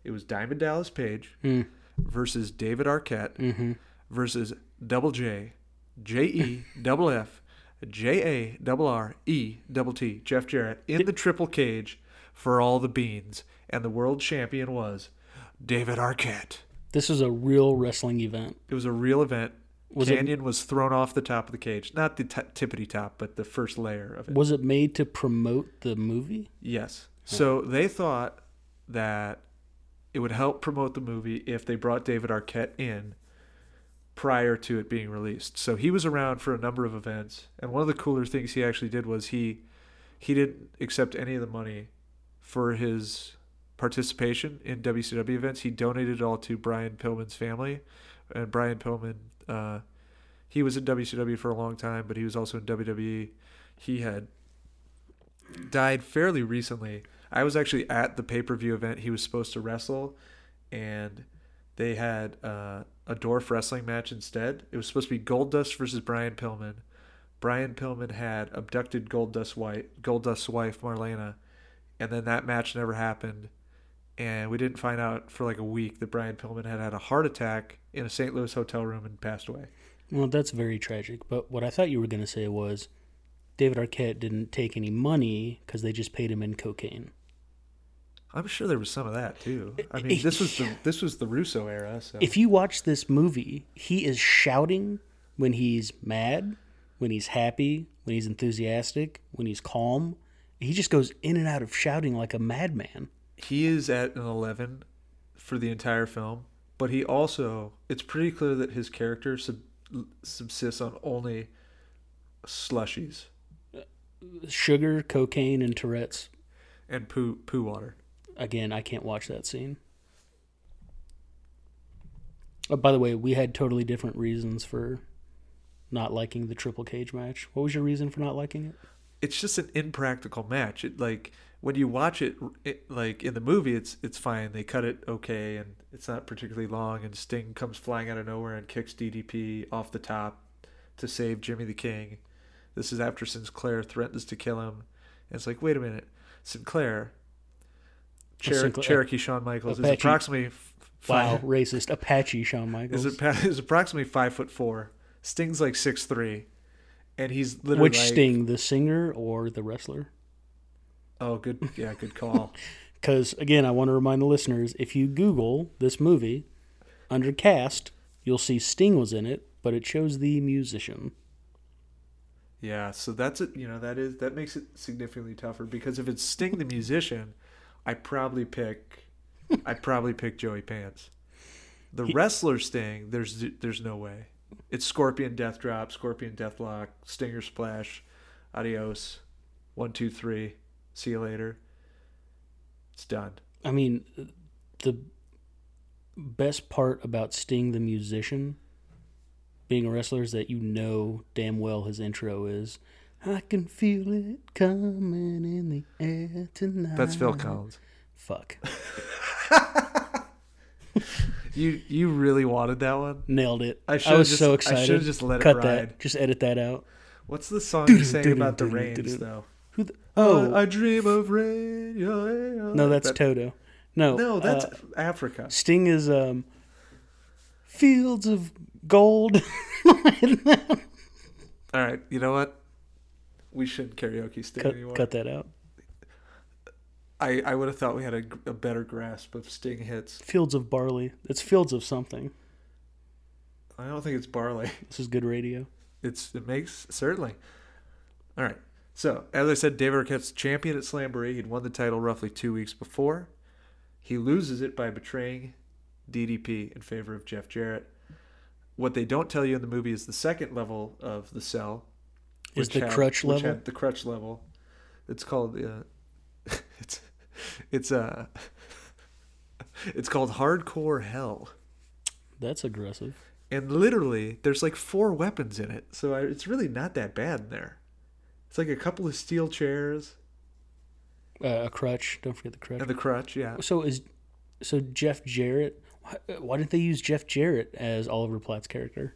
A: it was Diamond Dallas Page
B: Mm.
A: versus David Arquette
B: Mm-hmm.
A: versus Double J, J E double F, J A double R E double T, Jeff Jarrett in the Triple Cage for all the beans, and the world champion was David Arquette.
B: This is a real wrestling event.
A: It was a real event.
B: Was it-
A: Kanyon was thrown off the top of the cage, not the t- tippity top, but the first layer of it.
B: Was it made to promote the movie?
A: Yes. So they thought that it would help promote the movie if they brought David Arquette in prior to it being released. So he was around for a number of events, and one of the cooler things he actually did was he he didn't accept any of the money for his participation in WCW events. He donated it all to Brian Pillman's family, and Brian Pillman uh, he was in WCW for a long time, but he was also in WWE. He had died fairly recently. I was actually at the pay per view event he was supposed to wrestle, and they had uh, a dwarf wrestling match instead. It was supposed to be Goldust versus Brian Pillman. Brian Pillman had abducted Goldust's wife, Goldust's wife Marlena, and then that match never happened. And we didn't find out for like a week that Brian Pillman had had a heart attack in a St. Louis hotel room and passed away.
B: Well, that's very tragic. But what I thought you were going to say was David Arquette didn't take any money because they just paid him in cocaine.
A: I'm sure there was some of that too. I mean, this was the this was the Russo era, so
B: If you watch this movie, he is shouting when he's mad, when he's happy, when he's enthusiastic, when he's calm. He just goes in and out of shouting like a madman.
A: He is at an 11 for the entire film, but he also it's pretty clear that his character sub, subsists on only slushies
B: Sugar, cocaine, and Tourette's.
A: and poo poo water.
B: Again, I can't watch that scene. Oh, by the way, we had totally different reasons for not liking the triple cage match. What was your reason for not liking it?
A: It's just an impractical match. It like when you watch it, it like in the movie, it's it's fine. They cut it okay, and it's not particularly long. And Sting comes flying out of nowhere and kicks DDP off the top to save Jimmy the King. This is after Sinclair threatens to kill him. And it's like, wait a minute, Sinclair, Cher-
B: Sinclair-
A: Cherokee Shawn Michaels is approximately f-
B: Wow,
A: five,
B: racist. Apache Shawn Michaels.
A: is, a, is approximately five foot four. Sting's like six three, and he's literally
B: Which
A: like,
B: Sting, the singer or the wrestler?
A: Oh, good, yeah, good call.
B: Because, again, I want to remind the listeners if you Google this movie, under cast, you'll see Sting was in it, but it shows the musician.
A: Yeah, so that's it. You know that is that makes it significantly tougher because if it's Sting the musician, I probably pick, I probably pick Joey Pants. The wrestler Sting, there's there's no way. It's Scorpion Death Drop, Scorpion death Deathlock, Stinger Splash, Adios, one two three, see you later. It's done.
B: I mean, the best part about Sting the musician being a wrestler is that you know damn well his intro is I can feel it coming in the air tonight.
A: That's Phil Collins.
B: Fuck.
A: You you really wanted that one?
B: Nailed it.
A: I
B: I, was
A: just-
B: so excited.
A: I should've just let it
B: Cut
A: ride.
B: that. Just edit that out.
A: What's the song you sang about the rains though?
B: Who the,
A: Oh,
B: oh,
A: I dream of rain. yeah, yeah.
B: no, that's
A: That-
B: Toto. No,
A: no, that's
B: uh,
A: Africa.
B: Sting is um, fields of gold.
A: All right, you know what? We shouldn't karaoke Sting
B: cut,
A: anymore.
B: cut that out.
A: I, I would have thought we had a, a better grasp of Sting hits.
B: Fields of barley. It's fields of something.
A: I don't think it's barley.
B: This is good radio.
A: It's it makes certainly. All right. So as I said, David Arquette's champion at Slamboree. He'd won the title roughly two weeks before. He loses it by betraying DDP in favor of Jeff Jarrett. What they don't tell you in the movie is the second level of the cell.
B: Is the
A: had-
B: crutch level?
A: the crutch level. It's called uh, it's it's uh it's called hardcore hell.
B: That's aggressive.
A: And literally, there's like four weapons in it, so I, it's really not that bad in there. It's like a couple of steel chairs
B: Uh, a crutch. Don't forget the crutch.
A: and the crutch. Yeah,
B: So is so Jeff Jarrett. Why, why didn't they use Jeff Jarrett as Oliver Platt's character?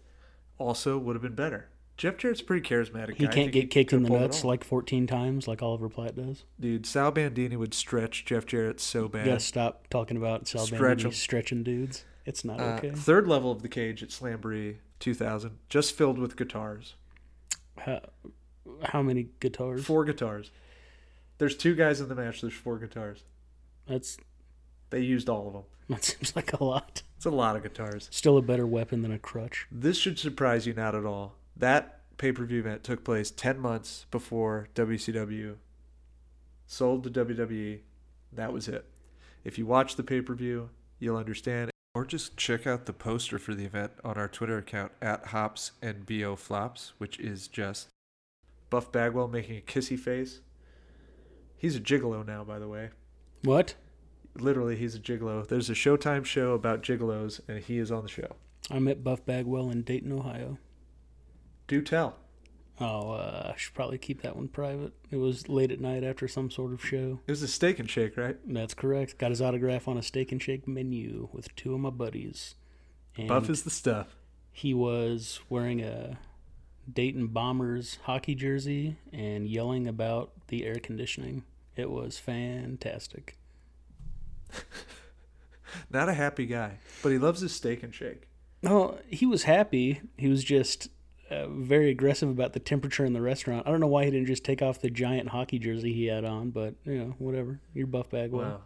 A: also would have been better. Jeff Jarrett's pretty charismatic.
B: He
A: guy.
B: Can't get kicked in the nuts like 14 times like Oliver Platt does.
A: dude. Sal Bandini would stretch Jeff Jarrett so
B: You
A: bad.
B: gotta stop talking about Sal
A: Stretch.
B: Bandini stretching dudes. It's not
A: Uh,
B: okay.
A: Third level of the cage at Slamboree 2000, just filled with guitars.
B: How, how many guitars?
A: Four guitars. There's two guys in the match. There's four guitars.
B: That's
A: They used all of them.
B: that seems like a lot.
A: It's a lot of guitars.
B: Still a better weapon than a crutch.
A: This should surprise you not at all. That pay per view event took place 10 months before WCW sold to WWE. That was it. If you watch the pay per view, you'll understand. Or just check out the poster for the event on our Twitter account at Hops and BO Flops, which is just Buff Bagwell making a kissy face. He's a gigolo now, by the way.
B: What?
A: Literally, he's a gigolo. There's a Showtime show about gigolos, and he is on the show.
B: I met Buff Bagwell in Dayton, Ohio.
A: Do tell.
B: Oh, uh, I should probably keep that one private. It was late at night after some sort of show.
A: It was a steak and shake, right?
B: That's correct. Got his autograph on a steak and shake menu with two of my buddies. And
A: Buff is the stuff.
B: he was wearing a Dayton Bombers hockey jersey and yelling about the air conditioning. It was fantastic.
A: Not a happy guy, but he loves his steak and shake.
B: No, he was happy. He was just uh, very aggressive about the temperature in the restaurant. I don't know why he didn't just take off the giant hockey jersey he had on, but you know, whatever. You're Buff Bagwell.
A: Wow.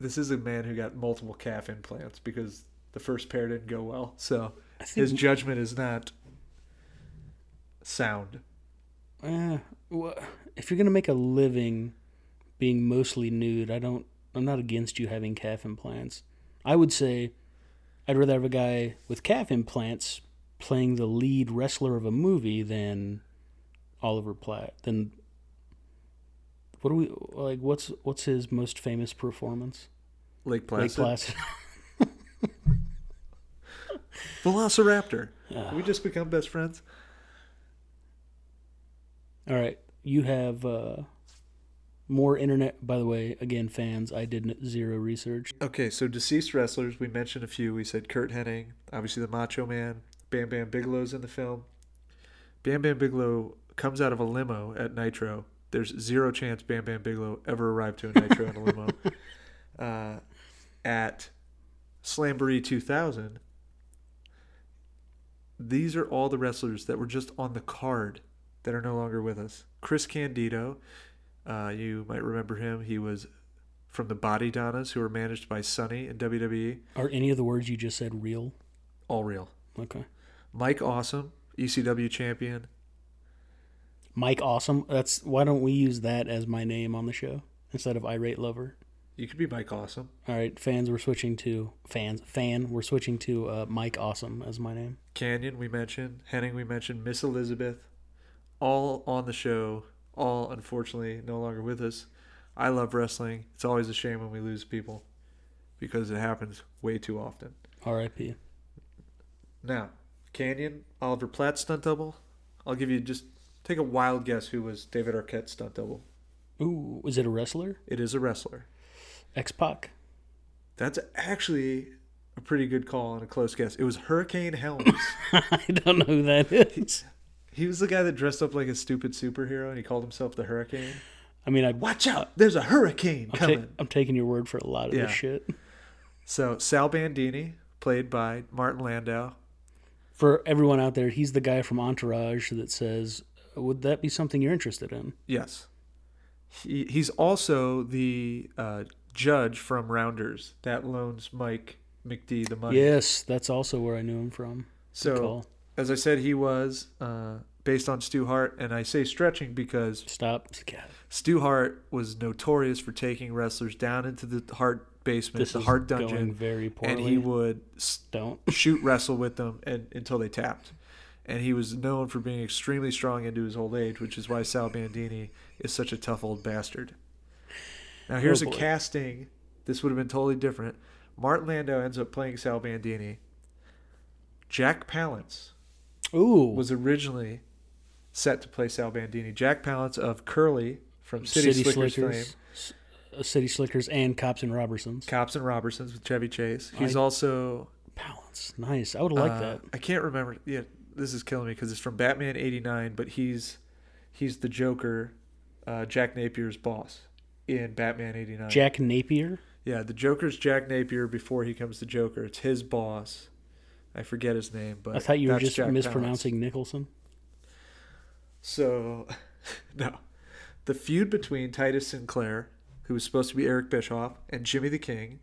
A: This is a man who got multiple calf implants because the first pair didn't go well. So his judgment is not sound.
B: Uh, wha- if you're gonna make a living being mostly nude, I don't. I'm not against you having calf implants. I would say I'd rather have a guy with calf implants playing the lead wrestler of a movie than Oliver Platt. Then what do we like? What's what's his most famous performance?
A: Lake
B: Lake
A: Placid.
B: Placid.
A: Velociraptor.
B: Ah.
A: we just become best friends.
B: All right, you have uh, more internet. By the way, again, fans, I did zero research.
A: Okay, so deceased wrestlers, we mentioned a few. We said Curt Hennig, obviously the Macho Man. Bam Bam Bigelow's in the film. Bam Bam Bigelow comes out of a limo at Nitro. There's zero chance Bam Bam Bigelow ever arrived to a Nitro in a limo. Uh, at Slamboree 2000, these are all the wrestlers that were just on the card that are no longer with us. Chris Candido, uh, you might remember him. He was from the Bodydonnas, who were managed by Sunny in WWE.
B: Are any of the words you just said real?
A: All real.
B: Okay.
A: Mike Awesome, ECW champion.
B: Mike Awesome. That's why don't we use that as my name on the show instead of irate lover?
A: You could be Mike Awesome.
B: All right, fans, we're switching to fans. Fan, we're switching to uh, Mike Awesome as my name.
A: Kanyon, we mentioned. Hennig, we mentioned. Miss Elizabeth, all on the show. All unfortunately no longer with us. I love wrestling. It's always a shame when we lose people because it happens way too often.
B: R.I.P.
A: Now, Kanyon, Oliver Platt stunt double. I'll give you just take a wild guess who was David Arquette's stunt double.
B: Ooh, is it a wrestler?
A: It is a wrestler.
B: X-Pac.
A: That's actually a pretty good call and a close guess. It was Hurricane Helms.
B: I don't know who that is.
A: he was the guy that dressed up like a stupid superhero and he called himself the Hurricane.
B: I mean, I,
A: Watch out! There's a hurricane
B: I'm,
A: coming.
B: ta- I'm taking your word for a lot of
A: Yeah.
B: this shit.
A: So Sal Bandini, played by Martin Landau.
B: For everyone out there, he's the guy from Entourage that says, "Would that be something you're interested in?"
A: Yes. He, he's also the uh, judge from Rounders that loans Mike McD the money.
B: Yes, that's also where I knew him from.
A: So as I said, he was uh, based on Stu Hart, and I say stretching because
B: Stop. God,
A: Stu Hart was notorious for taking wrestlers down into the Hart basement,
B: this
A: the
B: going
A: dungeon,
B: very poorly.
A: and he would
B: Don't.
A: shoot wrestle with them and, until they tapped. And he was known for being extremely strong into his old age, which is why Sal Bandini is such a tough old bastard. Now here's
B: Oh,
A: a casting. This would have been totally different. Martin Landau ends up playing Sal Bandini. Jack Palance
B: Ooh,
A: was originally set to play Sal Bandini. Jack Palance of Curly from City, Slickers, fame.
B: City Slickers, and Cops and Robbersons.
A: Cops and Robbersons with Chevy Chase. He's
B: I-
A: also
B: Balance, nice. I would like
A: uh,
B: that.
A: I can't remember. Yeah, this is killing me because it's from Batman '89, but he's he's the Joker, uh, Jack Napier's boss in Batman '89.
B: Jack Napier.
A: Yeah, the Joker's Jack Napier before he comes to Joker. It's his boss. I forget his name, but
B: I thought you were just
A: Jack
B: mispronouncing Nicholson.
A: So, no, the feud between Titus Sinclair, who was supposed to be Eric Bischoff, and Jimmy the King,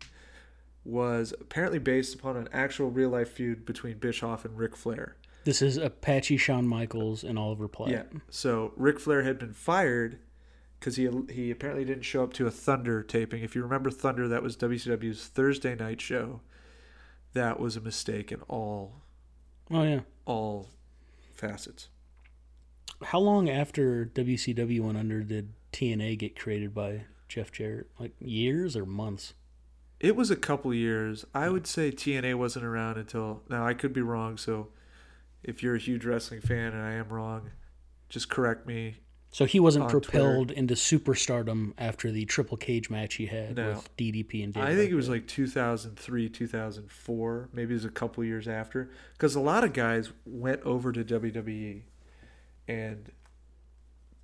A: was apparently based upon an actual real life feud between Bischoff and Ric Flair.
B: This is Apache Shawn Michaels and Oliver Platt.
A: Yeah. So Ric Flair had been fired because he he apparently didn't show up to a Thunder taping. If you remember Thunder, that was WCW's Thursday night show. That was a mistake in all
B: Oh yeah.
A: all facets.
B: How long after WCW went under did TNA get created by Jeff Jarrett? Like years or months?
A: It was a couple years. I would say TNA wasn't around until now. I could be wrong. So if you're a huge wrestling fan and I am wrong, just correct me.
B: So he wasn't propelled into superstardom after the triple cage match he had
A: No.
B: with DDP and Dave
A: I think it was like 2003, 2004. Maybe it was a couple years after. Because a lot of guys went over to WWE, and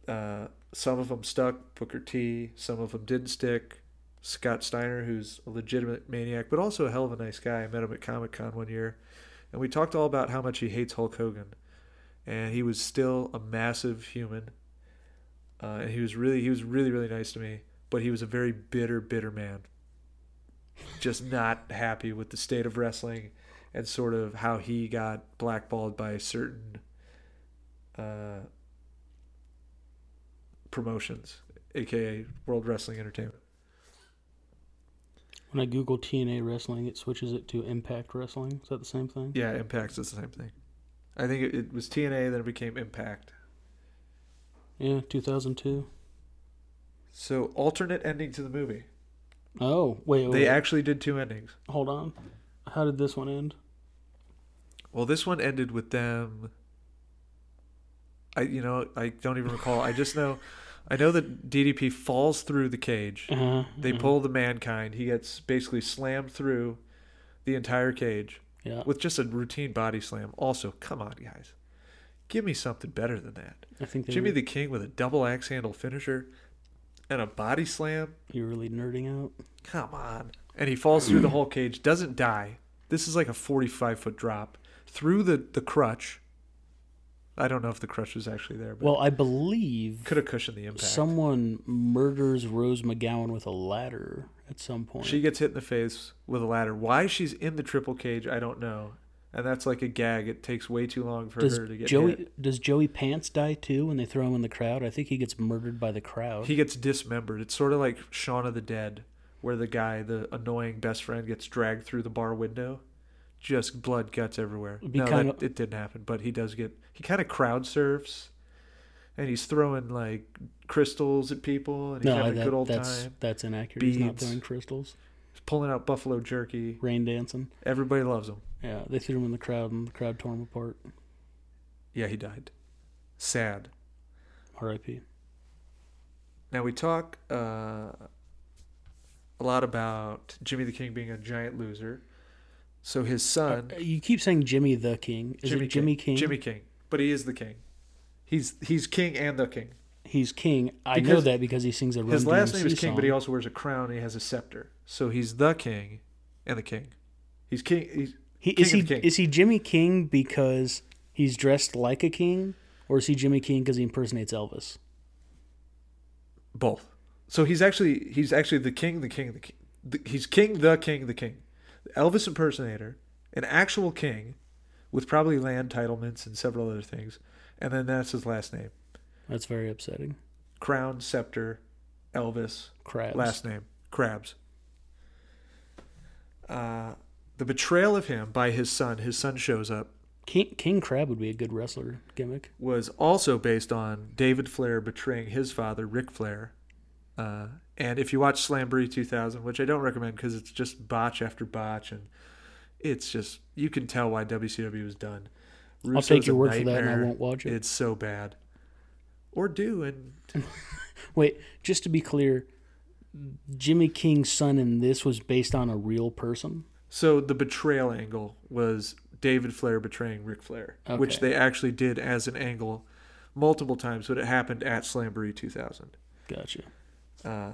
A: uh, some of them stuck. Booker T. Some of them didn't stick. Scott Steiner, who's a legitimate maniac, but also a hell of a nice guy. I met him at Comic Con one year, and we talked all about how much he hates Hulk Hogan, and he was still a massive human. Uh, and he was really, he was really, really nice to me. But he was a very bitter, bitter man just not happy with the state of wrestling and sort of how he got blackballed by certain uh, promotions, aka World Wrestling Entertainment.
B: When I Google TNA wrestling, it switches it to Impact Wrestling. Is that the same thing?
A: Yeah, Impact's is the same thing. I think it, it was TNA, then it became Impact.
B: Yeah, 2002.
A: So alternate ending to the movie.
B: Oh, wait, wait,
A: They
B: wait.
A: actually did two endings.
B: hold on. How did this one end?
A: Well, this one ended with them. I you know I don't even recall. I just know, I know that DDP falls through the cage.
B: Uh-huh,
A: They
B: uh-huh.
A: pull the mankind. He gets basically slammed through the entire cage
B: Yeah,
A: with just a routine body slam. Also, come on, guys, give me something better than that.
B: I think
A: Jimmy
B: were,
A: the King with a double axe handle finisher and a body slam.
B: you're really nerding out.
A: Come on. And he falls through the whole cage, doesn't die. This is like a 45 foot drop through the, the crutch. I don't know if the crush was actually there, but
B: Well, I believe
A: could have cushioned the impact.
B: someone murders Rose McGowan with a ladder at some point.
A: She gets hit in the face with a ladder. Why she's in the triple cage, I don't know. and that's like a gag. It takes way too long for
B: Does
A: her to get
B: Joey
A: hit.
B: does Joey Pants die too when they throw him in the crowd? I think he gets murdered by the crowd.
A: He gets dismembered. It's sort of like Shaun of the Dead, where the guy, the annoying best friend, gets dragged through the bar window. Just blood, guts everywhere. No,
B: kinda-
A: it didn't happen, but he does get. He kind of crowd surfs, and he's throwing like crystals at people, and he's
B: no,
A: having a good old
B: that's
A: time.
B: that's inaccurate. He's not throwing crystals.
A: He's pulling out buffalo jerky.
B: Rain dancing.
A: Everybody loves him.
B: Yeah, they threw him in the crowd and the crowd tore him apart.
A: Yeah, he died. Sad.
B: R.I.P.
A: Now we talk uh, a lot about Jimmy the King being a giant loser. So his son,
B: Uh, You keep saying Jimmy the King. Is it Jimmy King?
A: Jimmy King, but he is the king. He's he's king and the king.
B: He's king. I know that because he sings a Run
A: His last
B: DMC
A: name is King, but he also wears a crown and he has a scepter. So he's the king and the king. He's king. He's
B: He,
A: King
B: is he is he Jimmy King because he's dressed like a king, or is he Jimmy King because he impersonates Elvis?
A: both. So he's actually he's actually the king, the king, the king. The, he's king, the king, the king. Elvis impersonator, an actual king, with probably land titlements and several other things, and then that's his last name:
B: That's very upsetting.
A: crown, scepter, Elvis,
B: Crabs.
A: last name, Krabs. Uh, the betrayal of him by his son, his son shows up,
B: King King Crab would be a good wrestler gimmick.
A: was also based on David Flair betraying his father, Ric Flair. Uh, and if you watch Slamboree 2000, which I don't recommend because it's just botch after botch, and it's just you can tell why WCW was done.
B: I'll take your word for that, and I won't watch it.
A: It's so bad. Or do and
B: Wait, just to be clear, Jimmy King's son in this was based on a real person.
A: so the betrayal angle was David Flair betraying Ric Flair, which they actually did as an angle multiple times, but it happened at Slamboree 2000.
B: Gotcha.
A: uh,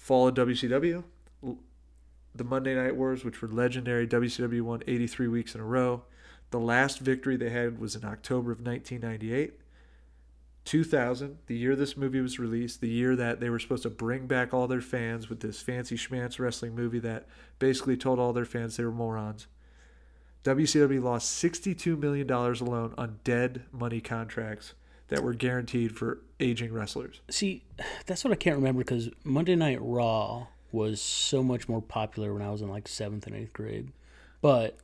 A: fall of WCW, the Monday Night Wars, which were legendary. WCW won 83 weeks in a row. The last victory they had was in October of 1998. 2000, the year this movie was released, the year that they were supposed to bring back all their fans with this fancy schmancy wrestling movie that basically told all their fans they were morons. WCW lost $62 million alone on dead money contracts that were guaranteed for aging wrestlers.
B: See, that's what I can't remember because Monday Night Raw was so much more popular when I was in like seventh and eighth grade. But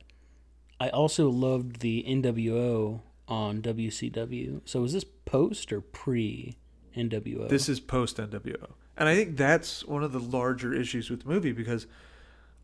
B: I also loved the NWO on WCW. So was this post or pre NWO?
A: This is post NWO. And I think that's one of the larger issues with the movie because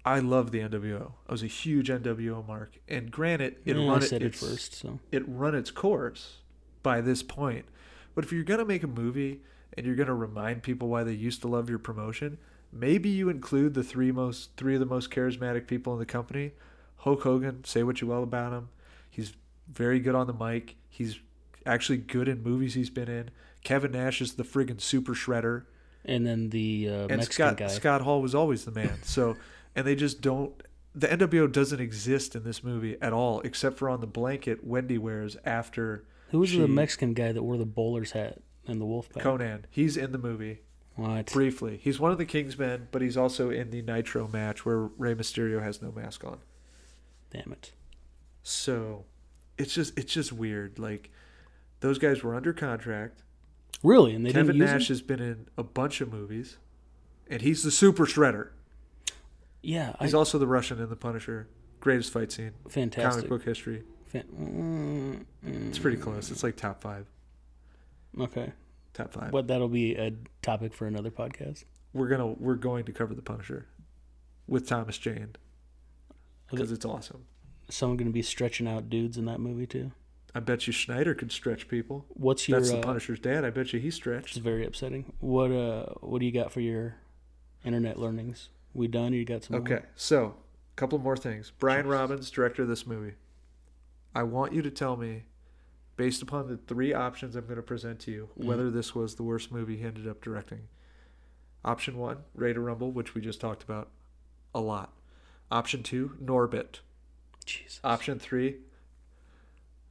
A: I love the NWO. I was a huge NWO mark. And granted, it
B: Yeah, I
A: run
B: said it
A: its,
B: first. So
A: It run its course by this point. But if you're gonna make a movie and you're gonna remind people why they used to love your promotion, maybe you include the three most three of the most charismatic people in the company. Hulk Hogan, say what you will about him. He's very good on the mic. He's actually good in movies he's been in. Kevin Nash is the friggin' super shredder.
B: and then the uh,
A: And
B: Mexican
A: Scott
B: guy.
A: Scott Hall was always the man. So and they just don't the NWO doesn't exist in this movie at all, except for on the blanket Wendy wears after
B: Who was
A: she-
B: the Mexican guy that wore the bowler's hat and the wolf pack?
A: Konnan. He's in the movie
B: What?
A: briefly. He's one of the Kingsmen, but he's also in the Nitro match where Rey Mysterio has no mask on.
B: Damn it.
A: So it's just it's just weird. Like those guys were under contract.
B: Really? And they
A: Kevin Nash has been in a bunch of movies, and he's the Super Shredder.
B: Yeah, I,
A: He's also the Russian in the Punisher. Greatest fight scene,
B: fantastic.
A: comic book history.
B: Fan-
A: It's pretty close. It's like top five.
B: okay.
A: Top five.
B: But that'll be a topic for another podcast.
A: We're gonna we're going to cover the Punisher with Thomas Jane because it's awesome.
B: Someone going to be stretching out dudes in that movie too.
A: I bet you Scheider could stretch people.
B: What's your?
A: That's the
B: uh,
A: Punisher's dad. I bet you he
B: It's very upsetting. What uh? What do you got for your internet learnings? We done? Or you got some? more?
A: Okay, so a couple more things. Brian Robbins, director of this movie. I want you to tell me, based upon the three options I'm going to present to you,
B: Mhm.
A: whether this was the worst movie he ended up directing. Option one, Ready to Rumble, which we just talked about a lot. Option two, Norbit.
B: Jesus.
A: Option three,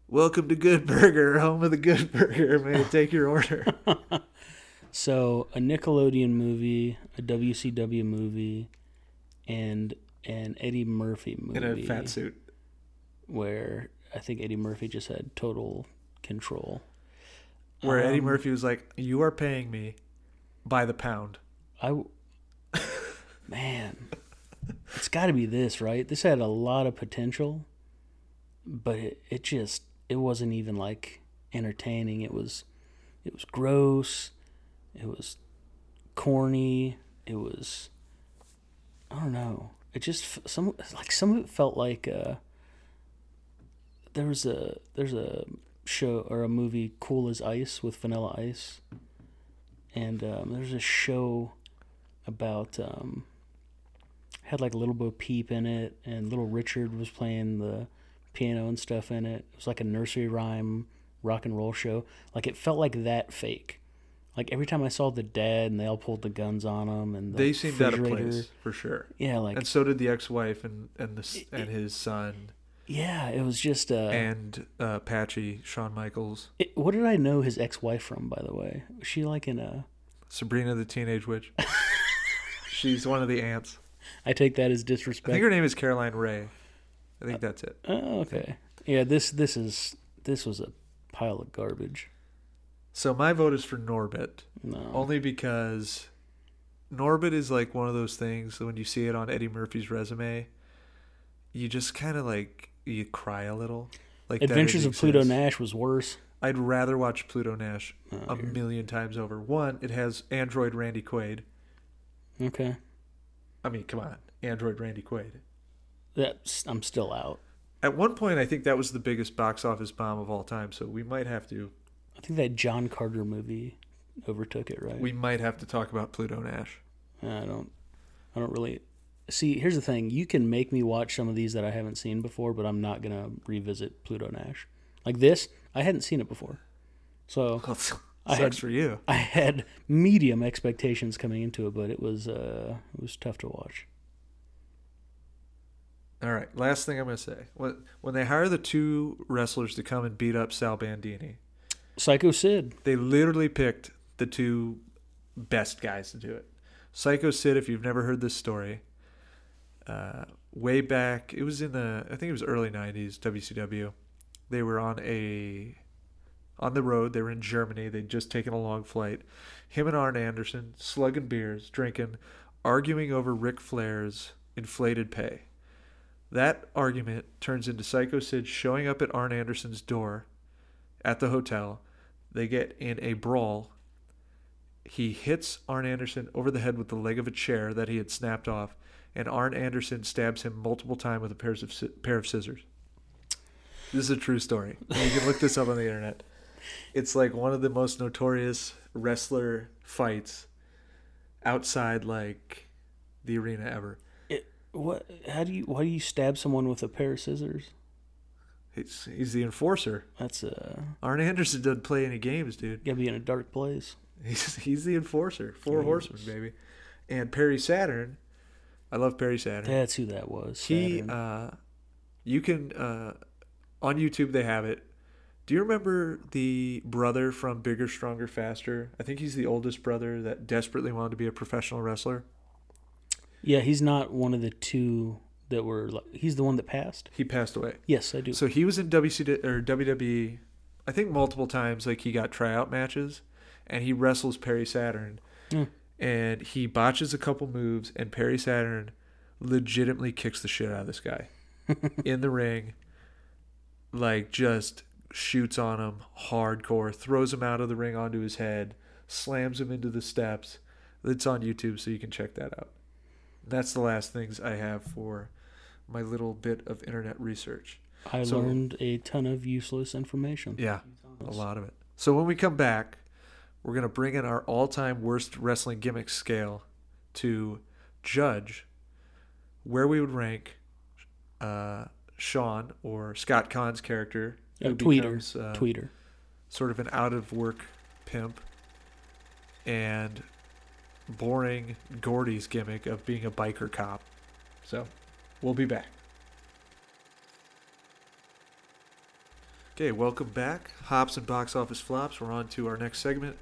A: Welcome to Good Burger, home of the Good Burger. May I take your order?
B: So a Nickelodeon movie, a WCW movie, and an Eddie Murphy movie.
A: In a fat suit.
B: where I think Eddie Murphy just had total control.
A: Where Eddie
B: Um,
A: Murphy was like, "You are paying me by the pound."
B: I, man, it's got to be this, right? This had a lot of potential, but it, it just it wasn't even like entertaining. It was, it was gross. It was corny. It was, I don't know. It just some like some of it felt like uh, there was a there's a show or a movie Cool as Ice with Vanilla Ice, and um, there's a show about um, had like a little Bo Peep in it, and little Richard was playing the piano and stuff in it. It was like a nursery rhyme rock and roll show. Like it felt like that fake. Like every time I saw the dad and they all pulled the guns on him and the
A: They seemed out of place for sure,
B: Yeah, like
A: and so did the ex-wife and and the s- and his son
B: yeah, it was just uh.
A: and uh, Patchy Shawn Michaels,
B: it- what did I know his ex-wife from? By the way, was she like in a?
A: Sabrina the Teenage Witch. She's one of the aunts.
B: I take that as disrespect.
A: I think her name is Caroline Rhea. I think that's it.
B: Oh, okay. Yeah, this this is this was a pile of garbage.
A: So my vote is for Norbit.
B: No.
A: Only because Norbit is like one of those things that when you see it on Eddie Murphy's resume, you just kind of like you cry a little. Like
B: Adventures of Pluto. Nash was worse.
A: I'd rather watch Pluto Nash
B: Oh,
A: a
B: you're-
A: million times over. One, it has Android Randy Quaid.
B: okay.
A: I mean, come on, Android Randy Quaid.
B: That's I'm still out.
A: At one point, I think that was the biggest box office bomb of all time. So we might have to
B: I think that John Carter movie overtook it, right?
A: we might have to talk about Pluto Nash.
B: I don't I don't really see here's the thing, you can make me watch some of these that I haven't seen before, but I'm not gonna revisit Pluto Nash. Like this, I hadn't seen it before. So
A: Well, sucks
B: I had-
A: for you.
B: I had medium expectations coming into it, but it was uh it was tough to watch.
A: All right, last thing I'm going to say. When, when they hire the two wrestlers to come and beat up Sal Bandini,
B: Psycho Sid.
A: they literally picked the two best guys to do it. Psycho Sid, if you've never heard this story, uh, way back, it was in the, I think it was early 90s, WCW. They were on a, on the road. They were in Germany. They'd just taken a long flight. Him and Arn Anderson, slugging beers, drinking, arguing over Ric Flair's inflated pay. That argument turns into Psycho Sid showing up at Arn Anderson's door at the hotel. They get in a brawl. He hits Arn Anderson over the head with the leg of a chair that he had snapped off, and Arn Anderson stabs him multiple times with a pair of pair of scissors. This is a true story. You can look this up on the internet. It's like one of the most notorious wrestler fights outside like the arena ever.
B: It, what how do you why do you stab someone with a pair of scissors?
A: He's, he's the enforcer.
B: That's uh
A: Arn Anderson doesn't play any games, dude.
B: gotta be in a dark place.
A: He's he's the enforcer. Four horsemen, baby. And Perry Saturn, I love Perry Saturn.
B: That's who that was.
A: he, uh, you can uh, on YouTube they have it. Do you remember the brother from Bigger, Stronger, Faster? I think he's the oldest brother that desperately wanted to be a professional wrestler.
B: yeah, he's not one of the two that were. He's the one that passed.
A: He passed away.
B: Yes, I do.
A: So he was in WCW or WWE, I think multiple times. Like he got tryout matches, and he wrestles Perry Saturn,
B: Hmm.
A: And he botches a couple moves, and Perry Saturn legitimately kicks the shit out of this guy in the ring, like just shoots on him hardcore, throws him out of the ring onto his head, slams him into the steps. It's on YouTube, so you can check that out. That's the last things I have for my little bit of internet research.
B: I
A: so-
B: learned a ton of useless information.
A: Yeah, a lot of it. So when we come back, we're going to bring in our all time worst wrestling gimmick scale to judge where we would rank uh, Sean or Scott Caan's character, who
B: tweeter,
A: becomes uh,
B: tweeter.
A: sort of an out of work pimp, and boring Gordy's gimmick of being a biker cop. So we'll be back. Okay, welcome back. Hops and box office flops. We're on to our next segment.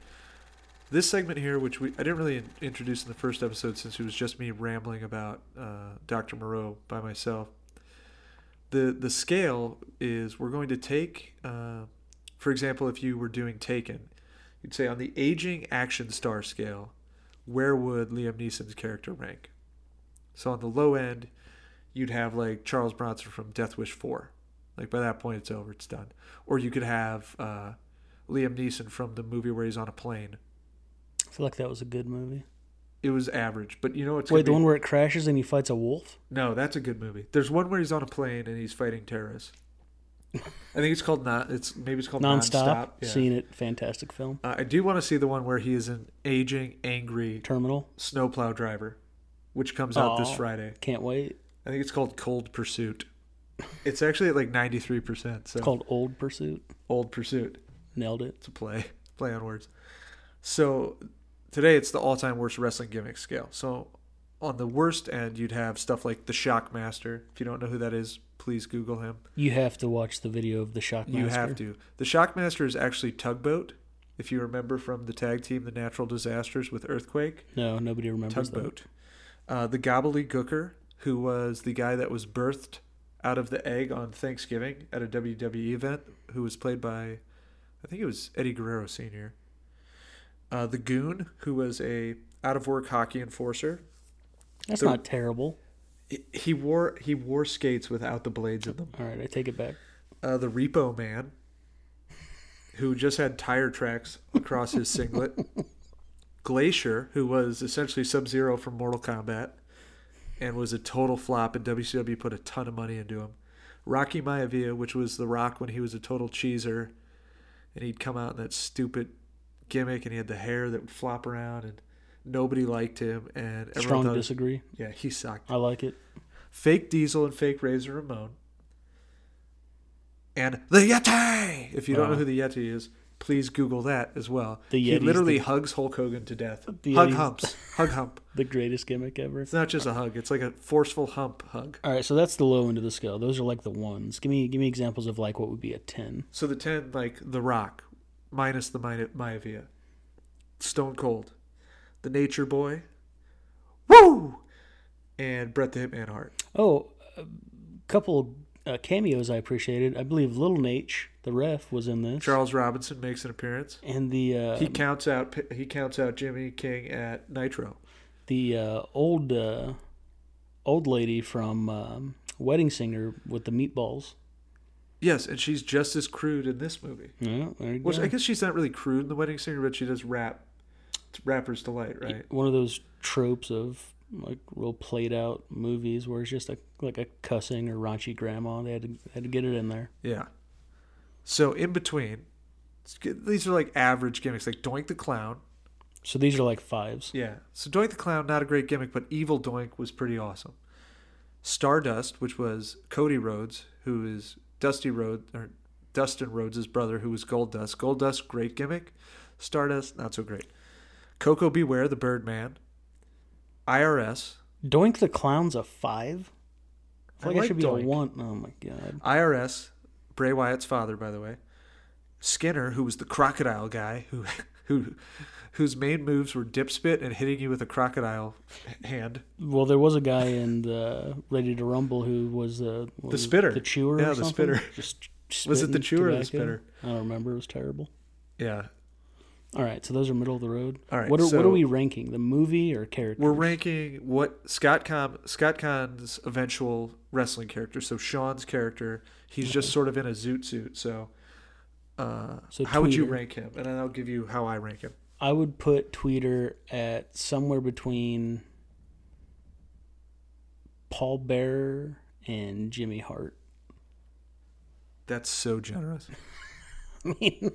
A: This segment here, which we I didn't really introduce in the first episode since it was just me rambling about uh, Dr. Moreau by myself. the the scale is we're going to take, uh, for example, if you were doing Taken, you'd say on the aging action star scale, where would Liam Neeson's character rank? So on the low end, you'd have like Charles Bronson from Death Wish Four. Like by that point, it's over, it's done. Or you could have uh, Liam Neeson from the movie where he's on a plane.
B: I feel like that was a good movie.
A: It was average, but you know what's
B: Wait, the
A: be-
B: one where it crashes and he fights a wolf?
A: No, that's a good movie. There's one where he's on a plane and he's fighting terrorists. I think it's called not. It's maybe it's called
B: Nonstop.
A: Nonstop. Yeah.
B: Seen it. Fantastic film.
A: Uh, I do want to see the one where he is an aging, angry
B: Terminal.
A: snowplow driver, which comes out this Friday.
B: Can't wait.
A: I think it's called Cold Pursuit. It's actually at like 93%. So
B: It's called Old Pursuit.
A: Old Pursuit.
B: Nailed it.
A: It's a play, play on words. So today it's the all-time worst wrestling gimmick scale. So on the worst end, you'd have stuff like the Shockmaster. If you don't know who that is, please Google him.
B: You have to watch the video of the Shockmaster.
A: You have to. The Shockmaster is actually Tugboat. If you remember from the tag team, the Natural Disasters with Earthquake,
B: No, nobody remembers that.
A: Tugboat. Uh, the Gobbledygooker, who was the guy that was birthed out of the egg on Thanksgiving at a WWE event, who was played by, I think it was Eddie Guerrero Sr. Uh, the Goon, who was a out of work hockey enforcer.
B: That's
A: The-
B: not terrible.
A: He- wore he wore skates without the blades in them.
B: All right, I take it back.
A: uh, the Repo Man, who just had tire tracks across his singlet. Glacier, who was essentially Sub Zero from Mortal Kombat and was a total flop, and WCW put a ton of money into him. Rocky Maivia, which was The Rock when he was a total cheeser, and he'd come out in that stupid gimmick, and he had the hair that would flop around, and nobody liked him, and everyone
B: Strong
A: thought,
B: disagree.
A: yeah, he sucked
B: I like it.
A: fake Diesel and fake Razor Ramon, and the Yeti. If you don't know who the Yeti is, please Google that as well.
B: The
A: he literally
B: the-
A: hugs Hulk Hogan to death.
B: The
A: hug
B: Yeti's-
A: humps, hug hump.
B: The greatest gimmick ever.
A: It's not just a hug; it's like a forceful hump hug.
B: All right, so that's the low end of the scale. Those are like the ones. Give me give me examples of like what would be a ten.
A: So the ten, like The Rock, minus the Mi- Maivia, Stone Cold, the Nature Boy, woo, and Bret the Hitman Hart.
B: Oh, a couple uh, cameos I appreciated. I believe Little Naitch, the ref, was in this.
A: Charles Robinson makes an appearance.
B: and the uh,
A: He counts out he counts out Jimmy King at Nitro.
B: the uh, old uh, old lady from um, Wedding Singer with the meatballs.
A: Yes, and she's just as crude in this movie.
B: Yeah, there you
A: Which
B: go.
A: I guess she's not really crude in The Wedding Singer, but she does rap. It's rapper's delight, right?
B: One of those tropes of like real played out movies where it's just a, like a cussing or raunchy grandma. They had to had to get it in there.
A: Yeah. So in between, these are like average gimmicks, like Doink the Clown.
B: So these are like fives.
A: Yeah. So Doink the Clown, not a great gimmick, but Evil Doink was pretty awesome. Stardust, which was Cody Rhodes, who is Dusty Rhodes or Dustin Rhodes' brother, who was Goldust. Gold Dust, great gimmick. Stardust, not so great. Koko B. Ware, the Birdman. IRS.
B: Doink the Clown's a five. I
A: I
B: feel like, it should be
A: Doink.
B: a one. Oh my god.
A: IRS, Bray Wyatt's father, by the way. Skinner, who was the crocodile guy, who, who, whose main moves were dip spit and hitting you with a crocodile hand.
B: Well, there was a guy in the Ready to Rumble who was uh,
A: The spitter.
B: the chewer.
A: Yeah, the spitter.
B: Just
A: Was it the chewer or the spitter?
B: I don't remember. It was terrible.
A: Yeah,
B: All right, so those are middle of the road.
A: All right,
B: what are what are we ranking? The movie or character?
A: we're ranking what Scott Caan Scott Caan's eventual wrestling character. So Sean's character, he's just sort of in a zoot suit. So, uh,
B: So
A: how would you rank him? And then I'll give you how I rank him.
B: I would put Tweeter at somewhere between Paul Bearer and Jimmy Hart.
A: That's so generous.
B: I mean,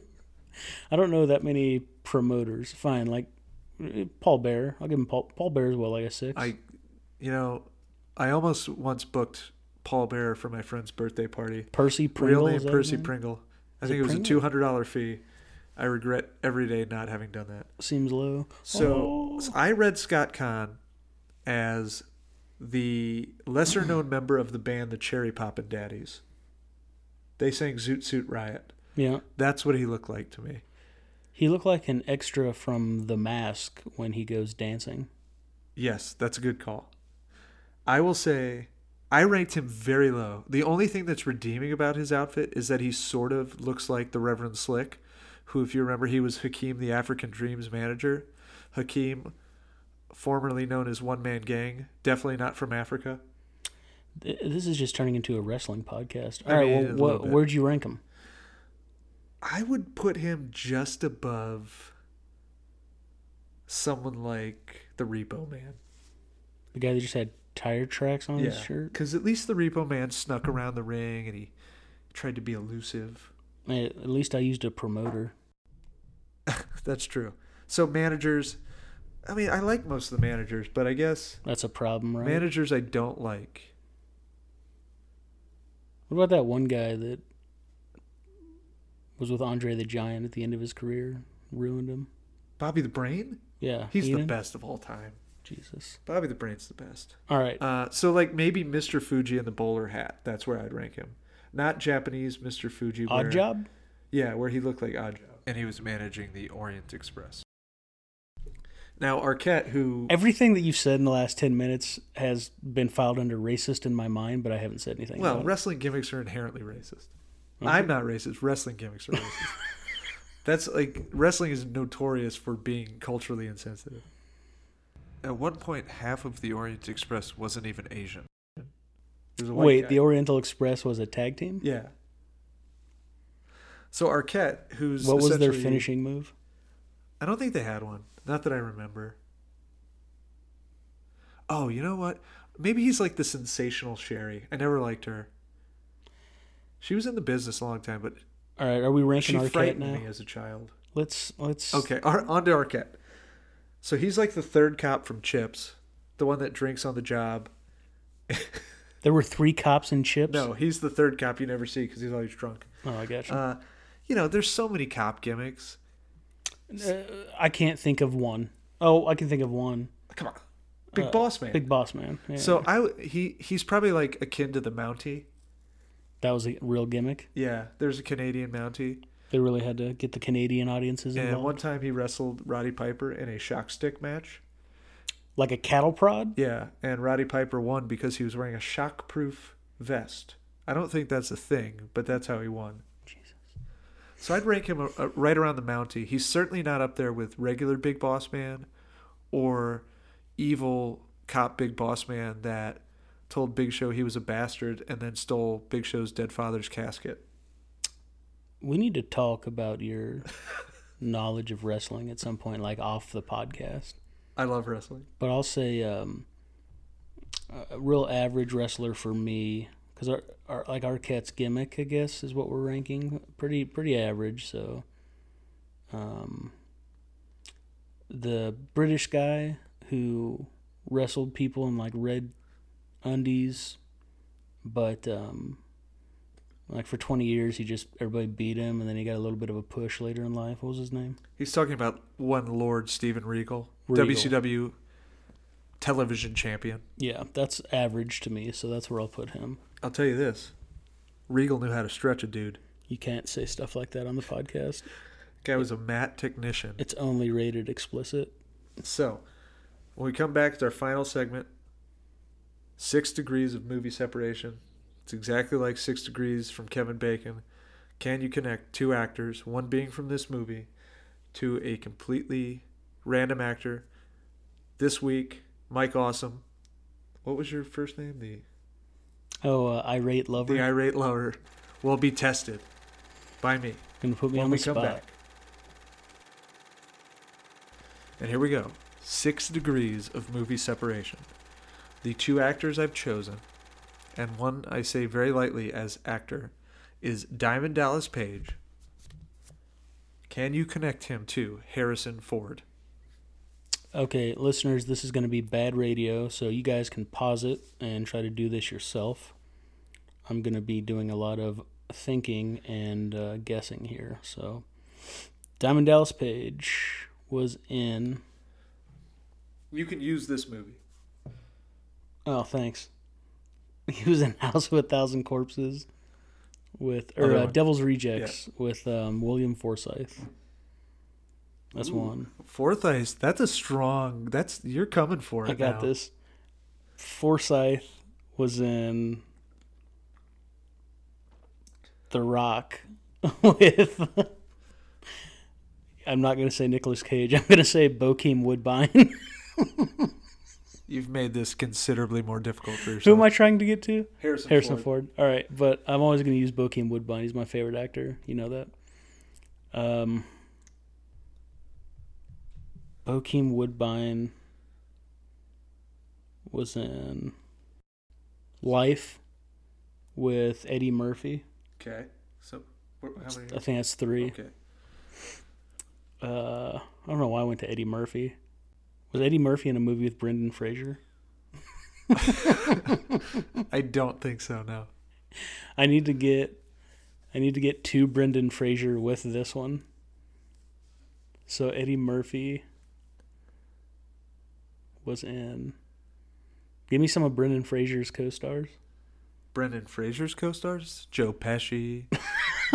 B: I don't know that many promoters. Fine, like Paul Bear. I'll give him Paul. Paul Bear as well, like a six.
A: I, you know, I almost once booked Paul Bearer for my friend's birthday party.
B: Percy Pringle.
A: Real name Percy
B: name?
A: Pringle. I
B: Is
A: think
B: it
A: it was a two hundred dollar fee. I regret every day not having done that.
B: Seems low.
A: So,
B: Oh.
A: so I read Scott Caan as the lesser known member of the band the Cherry Poppin' Daddies. They sang Zoot Suit Riot.
B: Yeah,
A: That's what he looked like to me.
B: he looked like an extra from The Mask when he goes dancing.
A: Yes, that's a good call. I will say I ranked him very low. The only thing that's redeeming about his outfit is that he sort of looks like the Reverend Slick, who, if you remember, he was Akeem the African Dreams manager. Akeem, formerly known as One Man Gang, definitely not from Africa.
B: This is just turning into a wrestling podcast.
A: I
B: All right,
A: mean,
B: well,
A: bit.
B: where'd you rank him?
A: I would put him just above someone like the Repo Man.
B: The guy that just had tire tracks on his shirt.
A: because at least the Repo Man snuck around the ring and he tried to be elusive.
B: At least I used a promoter.
A: That's true. So managers, I mean, I like most of the managers, but I guess
B: That's a problem, right?
A: managers I don't like.
B: What about that one guy that was with Andre the Giant at the end of his career? Ruined him.
A: Bobby the Brain,
B: Yeah,
A: he's the best of all time.
B: Jesus.
A: Bobby the Brain's the best.
B: All right.
A: Uh, so like maybe Mr. Fuji in the bowler hat. That's where I'd rank him. Not Japanese Mr. Fuji.
B: Odd
A: where-
B: job.
A: Yeah, where he looked like Oddjob. And he was managing the Orient Express. Now Arquette, who
B: Everything that you've said in the last ten minutes has been filed under racist in my mind, but I haven't said anything.
A: well,
B: about it.
A: wrestling gimmicks are inherently racist.
B: Okay.
A: I'm not racist. Wrestling gimmicks are racist. That's like wrestling is notorious for being culturally insensitive. At one point, half of the Orient Express wasn't even Asian. There was a white
B: Wait,
A: guy.
B: the Oriental Express was a tag team.
A: yeah. So Arquette, who's
B: What was their finishing move?
A: I don't think they had one. Not that I remember. Oh, you know what? Maybe he's like the sensational Sherri. I never liked her. She was in the business a long time, but
B: All right, are we ranking
A: she
B: Arquette
A: frightened
B: now?
A: me as a child.
B: Let's let's.
A: Okay, Ar- on to Arquette. So he's like the third cop from Chips, the one that drinks on the job.
B: There were three cops in chips.
A: No, he's the third cop you never see because he's always drunk.
B: Oh, I got you.
A: Uh, you know, there's so many cop gimmicks.
B: Uh, I can't think of one. Oh, I can think of one.
A: Come on, Big
B: Uh,
A: Boss Man.
B: Big Boss Man. Yeah.
A: So I he he's probably like akin to the Mountie.
B: that was a real gimmick.
A: Yeah, there's a Canadian Mountie.
B: They really had to get the Canadian audiences
A: And
B: involved.
A: one time he wrestled Roddy Piper in a shock stick match.
B: like a cattle prod.
A: Yeah, and Roddy Piper won because he was wearing a shock-proof vest. I don't think that's a thing, but that's how he won. So I'd rank him uh, uh, right around the Mountie. He's certainly not up there with regular Big Boss Man or evil cop Big Boss Man that told Big Show he was a bastard and then stole Big Show's dead father's casket.
B: We need to talk about your knowledge of wrestling at some point, like off the podcast.
A: I love wrestling.
B: But I'll say um, a real average wrestler for me, because our, our like Arquette's gimmick, I guess, is what we're ranking. Pretty pretty average. So, um, the British guy who wrestled people in like red undies, but um, like for twenty years he just everybody beat him, and then he got a little bit of a push later in life. What was his name?
A: He's talking about one Lord Steven Regal,
B: Regal.
A: WCW television champion.
B: Yeah, that's average to me, so that's where I'll put him.
A: I'll tell you this Regal knew how to stretch a dude.
B: You can't say stuff like that on the podcast.
A: Guy was a mat technician.
B: It's only rated explicit.
A: So, when we come back to our final segment, six degrees of movie separation. It's exactly like six degrees from Kevin Bacon. Can you connect two actors, one being from this movie, to a completely random actor? This week, Mike Awesome. What was your first name? The
B: Oh, uh, irate lover.
A: the irate lover will be tested by me
B: Gonna put me
A: when
B: on the
A: come
B: spot.
A: back. And here we go. Six degrees of movie separation. The two actors I've chosen, and one I say very lightly as actor, is Diamond Dallas Page. Can you connect him to Harrison Ford?
B: Okay, listeners, this is going to be bad radio, so you guys can pause it and try to do this yourself. I'm going to be doing a lot of thinking and uh, guessing here. So, Diamond Dallas Page was in.
A: You can use this movie.
B: Oh, thanks. He was in House of a Thousand Corpses with, or uh. Devil's Rejects with um, William Forsythe. That's
A: Ooh.
B: one.
A: Forsythe, that's a strong. That's you're coming for it.
B: I got
A: now.
B: this. Forsythe was in The Rock with. I'm not going to say Nicolas Cage. I'm going to say Bokeem Woodbine.
A: You've made this considerably more difficult for yourself.
B: Who am I trying to get to?
A: Harrison,
B: Harrison Ford. All right, but I'm always going to use Bokeem Woodbine. He's my favorite actor. You know that. Um, Bokeem Woodbine was in Life with Eddie Murphy.
A: Okay. So, how many?
B: I think that's three.
A: Okay.
B: Uh, I don't know why I went to Eddie Murphy. Was Eddie Murphy in a movie with Brendan Fraser?
A: I don't think so. No.
B: I need to get I need to get two Brendan Fraser with this one. So Eddie Murphy was in Give me some of Brendan Fraser's co-stars.
A: Brendan Fraser's co-stars: Joe Pesci.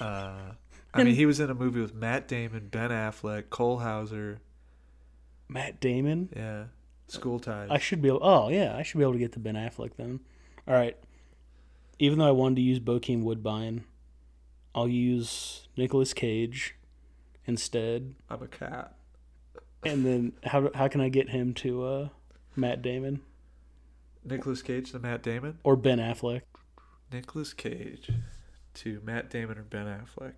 A: uh, I mean, he was in a movie with Matt Damon, Ben Affleck, Cole Hauser.
B: Matt Damon.
A: Yeah. School ties.
B: I should be able Oh, yeah, I should be able to get to Ben Affleck then. All right. Even though I wanted to use Bokeem Woodbine, I'll use Nicolas Cage instead.
A: I'm a cat.
B: And then how how can I get him to uh Matt Damon
A: Nicolas Cage to Matt Damon.
B: or Ben Affleck?
A: Nicolas Cage to Matt Damon or Ben Affleck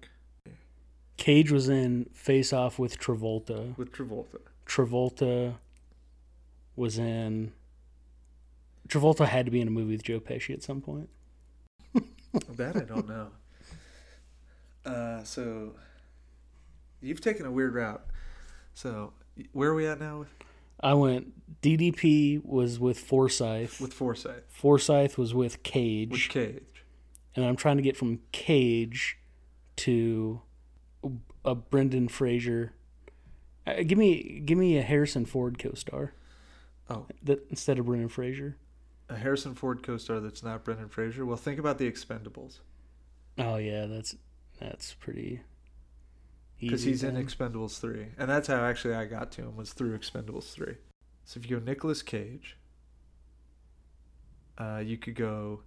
B: Cage was in Face Off with Travolta.
A: with Travolta.
B: Travolta was in. Travolta had to be in a movie with Joe Pesci at some point.
A: That I don't know. Uh, so you've taken a weird route. So where are we at now
B: I went. DDP was with Forsythe.
A: with Forsythe?
B: Forsythe was with Cage,
A: With Cage.
B: and I'm trying to get from Cage to a Brendan Fraser. Uh, give me give me a Harrison Ford co-star
A: Oh,
B: that instead of Brendan Fraser.
A: a Harrison Ford co-star that's not Brendan Fraser. Well, think about the Expendables
B: Oh yeah, that's that's pretty.
A: Because
B: easy
A: he's in. Expendables three, and that's how actually I got to him was through Expendables three. So if you go Nicolas Cage, uh, you could go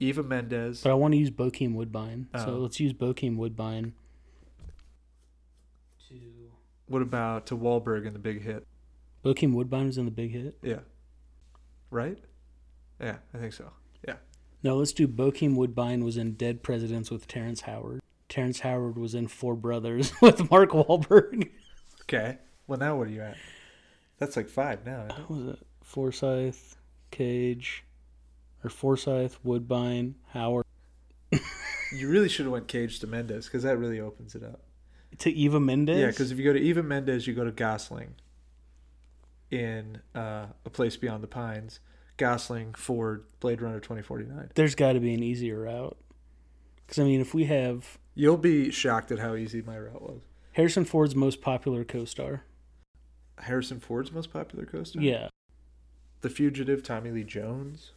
A: Eva Mendes.
B: But I want to use Bokeem Woodbine, so
A: Oh.
B: let's use Bokeem Woodbine. To
A: What about to Wahlberg in the Big Hit?
B: Bokeem Woodbine was in the Big Hit.
A: Yeah. Right? Yeah, I think so. Yeah.
B: No, let's do Bokeem Woodbine was in Dead Presidents with Terrence Howard. Terrence Howard was in Four Brothers with Mark Wahlberg.
A: Okay. Well, now what are you at? That's like five now.
B: What was it Forsythe, Cage, or Forsythe, Woodbine, Howard
A: You really should have went Cage to Mendes because that really opens it up.
B: to Eva Mendes?
A: Yeah, because if you go to Eva Mendes, you go to Gosling in uh, A Place Beyond the Pines. Gosling, Ford, Blade Runner 2049.
B: there's got to be an easier route. Because I mean, if we have
A: You'll be shocked at how easy my route was.
B: Harrison Ford's most popular co-star,
A: Harrison Ford's most popular co-star.
B: yeah,
A: The Fugitive, Tommy Lee Jones.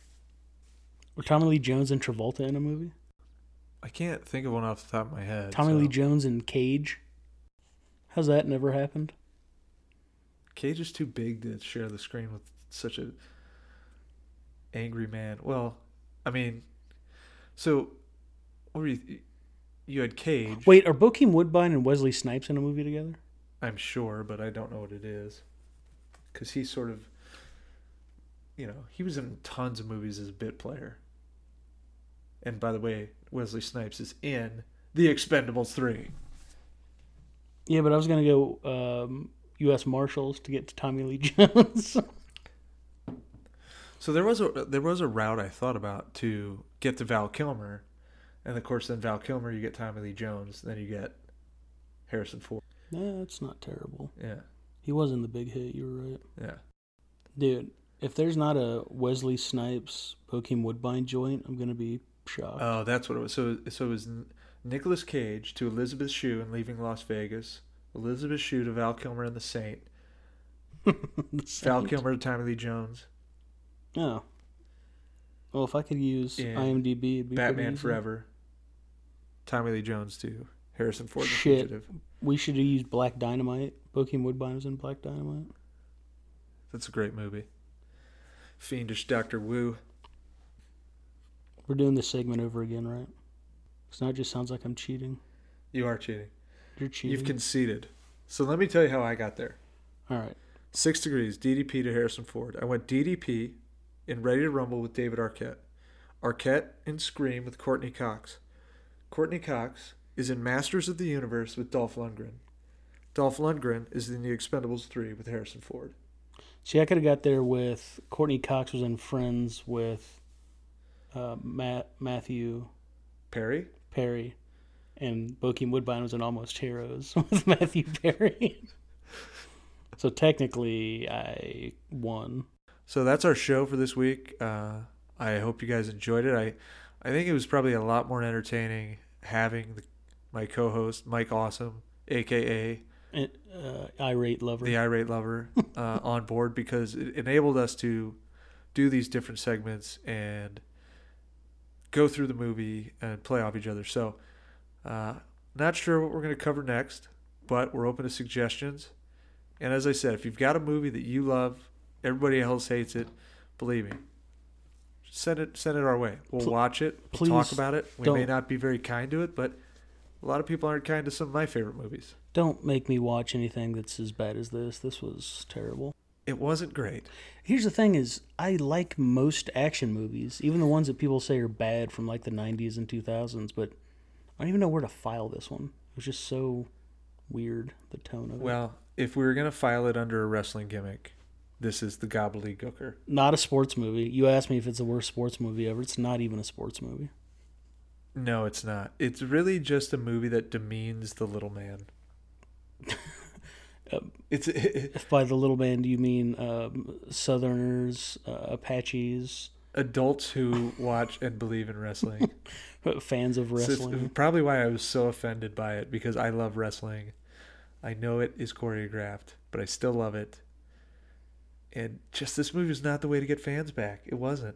B: Were Tommy Lee Jones and Travolta in a movie.
A: I can't think of one off the top of my head.
B: Tommy
A: so-
B: Lee Jones and Cage. How's that never happened?
A: Cage is too big to share the screen with such a angry man. Well, I mean, so you? You had Cage.
B: Wait, are Bokeem Woodbine and Wesley Snipes in a movie together?
A: I'm sure, but I don't know what it is. Because he's sort of, you know, he was in tons of movies as a bit player. And by the way, Wesley Snipes is in The Expendables 3.
B: Yeah, but I was gonna go um, U.S. Marshals to get to Tommy Lee Jones.
A: So there was a there was a route I thought about to get to Val Kilmer, and of course then Val Kilmer you get Tommy Lee Jones, then you get Harrison Ford.
B: nah, that's not terrible.
A: Yeah,
B: He was in the big hit. You were right,
A: yeah.
B: dude. If there's not a Wesley Snipes Bokeem Woodbine joint, I'm gonna be shocked.
A: Oh, that's what it was. So so it was Nicolas Cage to Elizabeth Shue in Leaving Las Vegas, Elizabeth Shue to Val Kilmer in The Saint,
B: The
A: Val Kilmer to Tommy Lee Jones,
B: Oh. Well, if I could use
A: Yeah.
B: IMDb, it'd be
A: Batman. Forever, Tommy Lee Jones to Harrison Ford.
B: Shit.
A: Fugitive.
B: We should have used Black Dynamite. Bokeem Woodbine was in Black Dynamite.
A: That's a great movie. Fiendish Doctor Wu.
B: We're doing this segment over again, right? So now it just sounds like I'm cheating.
A: You are cheating.
B: You're cheating.
A: You've conceded. So let me tell you how I got there.
B: All right.
A: Six degrees, DDP to Harrison Ford. I went DDP in Ready to Rumble with David Arquette. Arquette in Scream with Courteney Cox. Courteney Cox is in Masters of the Universe with Dolph Lundgren. Dolph Lundgren is in The Expendables 3 with Harrison Ford.
B: See, I could have got there with Courteney Cox was in Friends with uh, Matt Matthew
A: Perry?
B: Perry, and Bokeem Woodbine was in Almost Heroes with Matthew Perry. so technically, I won.
A: So that's our show for this week. Uh, I hope you guys enjoyed it. I, I think it was probably a lot more entertaining having the, my co-host Mike Awesome, aka
B: It, uh, irate lover.
A: the irate lover, uh, on board because it enabled us to do these different segments and go through the movie and play off each other. So, uh, not sure what we're going to cover next, but we're open to suggestions. And as I said, if you've got a movie that you love, everybody else hates it, believe me, send it send it our way. We'll
B: Pl-
A: watch it. We'll talk about it. We may
B: don't.
A: not be very kind to it, but a lot of people aren't kind to some of my favorite movies.
B: Don't make me watch anything that's as bad as this. This was terrible.
A: It wasn't great.
B: Here's the thing: is I like most action movies, even the ones that people say are bad from like the '90s and 2000s. But I don't even know where to file this one. It was just so weird. The tone of it.
A: Well, if we were gonna file it under a wrestling gimmick, this is the gobbledygooker.
B: Not a sports movie. You asked me if it's the worst sports movie ever. It's not even a sports movie.
A: No, it's not. It's really just a movie that demeans the little man.
B: Um,
A: it's it,
B: If by the little man do you mean um, Southerners, uh, Apaches,
A: adults who watch and believe in wrestling.
B: fans of
A: So
B: wrestling?
A: probably why I was so offended by it because I love wrestling. I know it is choreographed, but I still love it. And just this movie was not the way to get fans back. It wasn't.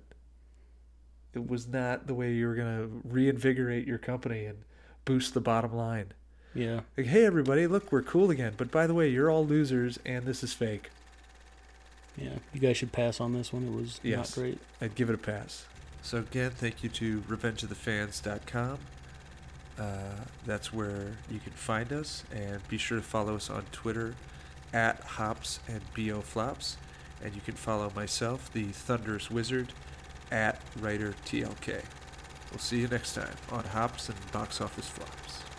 A: It was not the way you were gonna reinvigorate your company and boost the bottom line.
B: yeah.
A: Like, hey everybody, look, we're cool again. But by the way, you're all losers, and this is fake.
B: Yeah, you guys should pass on this one. It was
A: Yes.
B: not great.
A: I'd give it a pass. So again, thank you to RevengeOfTheFans.com. Uh, that's where you can find us, and be sure to follow us on Twitter at Hops and Bo Flops, and you can follow myself, the Thunderous Wizard, at Writer TLK. We'll see you next time on Hops and Box Office Flops.